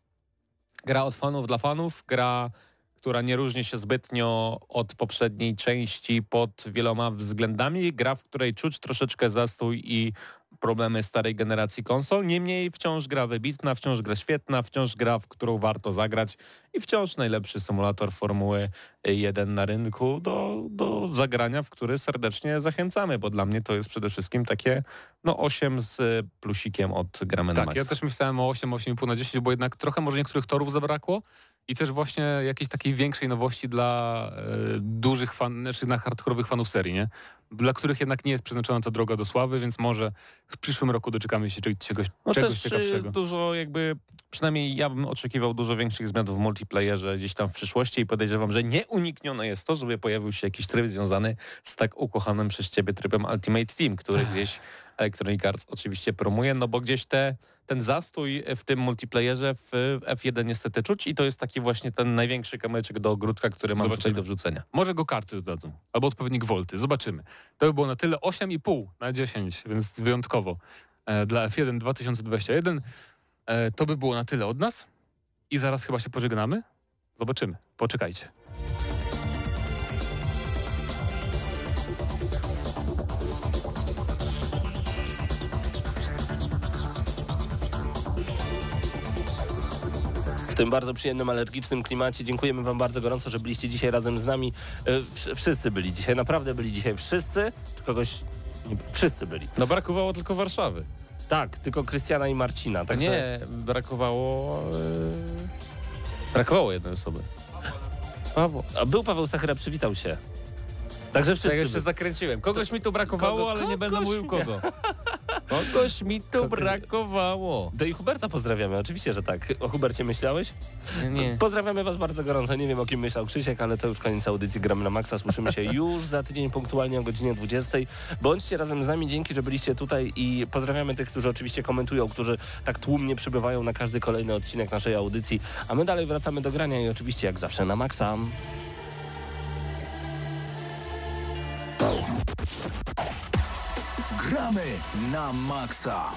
gra od fanów dla fanów, gra która nie różni się zbytnio od poprzedniej części pod wieloma względami. Gra, w której czuć troszeczkę zastój i problemy starej generacji konsol. Niemniej wciąż gra wybitna, wciąż gra świetna, wciąż gra, w którą warto zagrać i wciąż najlepszy symulator Formuły 1 na rynku do, do zagrania, w który serdecznie zachęcamy, bo dla mnie to jest przede wszystkim takie no 8 z plusikiem od gramy na Tak, ja też myślałem o 8, 8,5 na 10, bo jednak trochę może niektórych torów zabrakło i też właśnie jakiejś takiej większej nowości dla e, dużych fan, znaczy dla hardkorowych fanów serii, nie? Dla których jednak nie jest przeznaczona ta droga do sławy, więc może w przyszłym roku doczekamy się czegoś, czegoś, No czegoś też y, ciekawszego. dużo jakby, przynajmniej ja bym oczekiwał dużo większych zmian w multiplayerze gdzieś tam w przyszłości i podejrzewam, że nieuniknione jest to, żeby pojawił się jakiś tryb związany z tak ukochanym przez ciebie trybem Ultimate Team, który gdzieś Electronic Arts oczywiście promuje, no bo gdzieś te, ten zastój w tym multiplayerze w F1 niestety czuć i to jest taki właśnie ten największy kamyczek do ogródka, który mam tutaj Zobaczymy. do wrzucenia. Może go karty dodadzą, albo odpowiednik wolty, zobaczymy. To by było na tyle 8,5 na 10, więc wyjątkowo e, dla F1 2021. E, to by było na tyle od nas i zaraz chyba się pożegnamy. Zobaczymy, poczekajcie. Tym bardzo przyjemnym, alergicznym klimacie. Dziękujemy Wam bardzo gorąco, że byliście dzisiaj razem z nami. E, wsz- Wszyscy byli dzisiaj, naprawdę byli dzisiaj wszyscy. Czy kogoś... Wszyscy byli. No brakowało tylko Warszawy. Tak, tylko Krystiana i Marcina. Także... Nie, brakowało... e, Brakowało jednej osoby. Paweł. A był Paweł Stachera, przywitał się. Także wszyscy Tak jeszcze zakręciłem. Kogoś mi tu brakowało, Kogo- ale nie będę mówił kogo. [laughs] Kogoś mi tu brakowało. Do i Huberta pozdrawiamy, oczywiście, że tak. O Hubercie myślałeś? Nie. Pozdrawiamy Was bardzo gorąco. Nie wiem, o kim myślał Krzysiek, ale to już koniec audycji Gramy na Maxa. Słyszymy się [laughs] już za tydzień punktualnie o godzinie 20. Bądźcie razem z nami. Dzięki, że byliście tutaj i pozdrawiamy tych, którzy oczywiście komentują, którzy tak tłumnie przybywają na każdy kolejny odcinek naszej audycji. A my dalej wracamy do grania i oczywiście jak zawsze na Maxa. Gramy na maksa.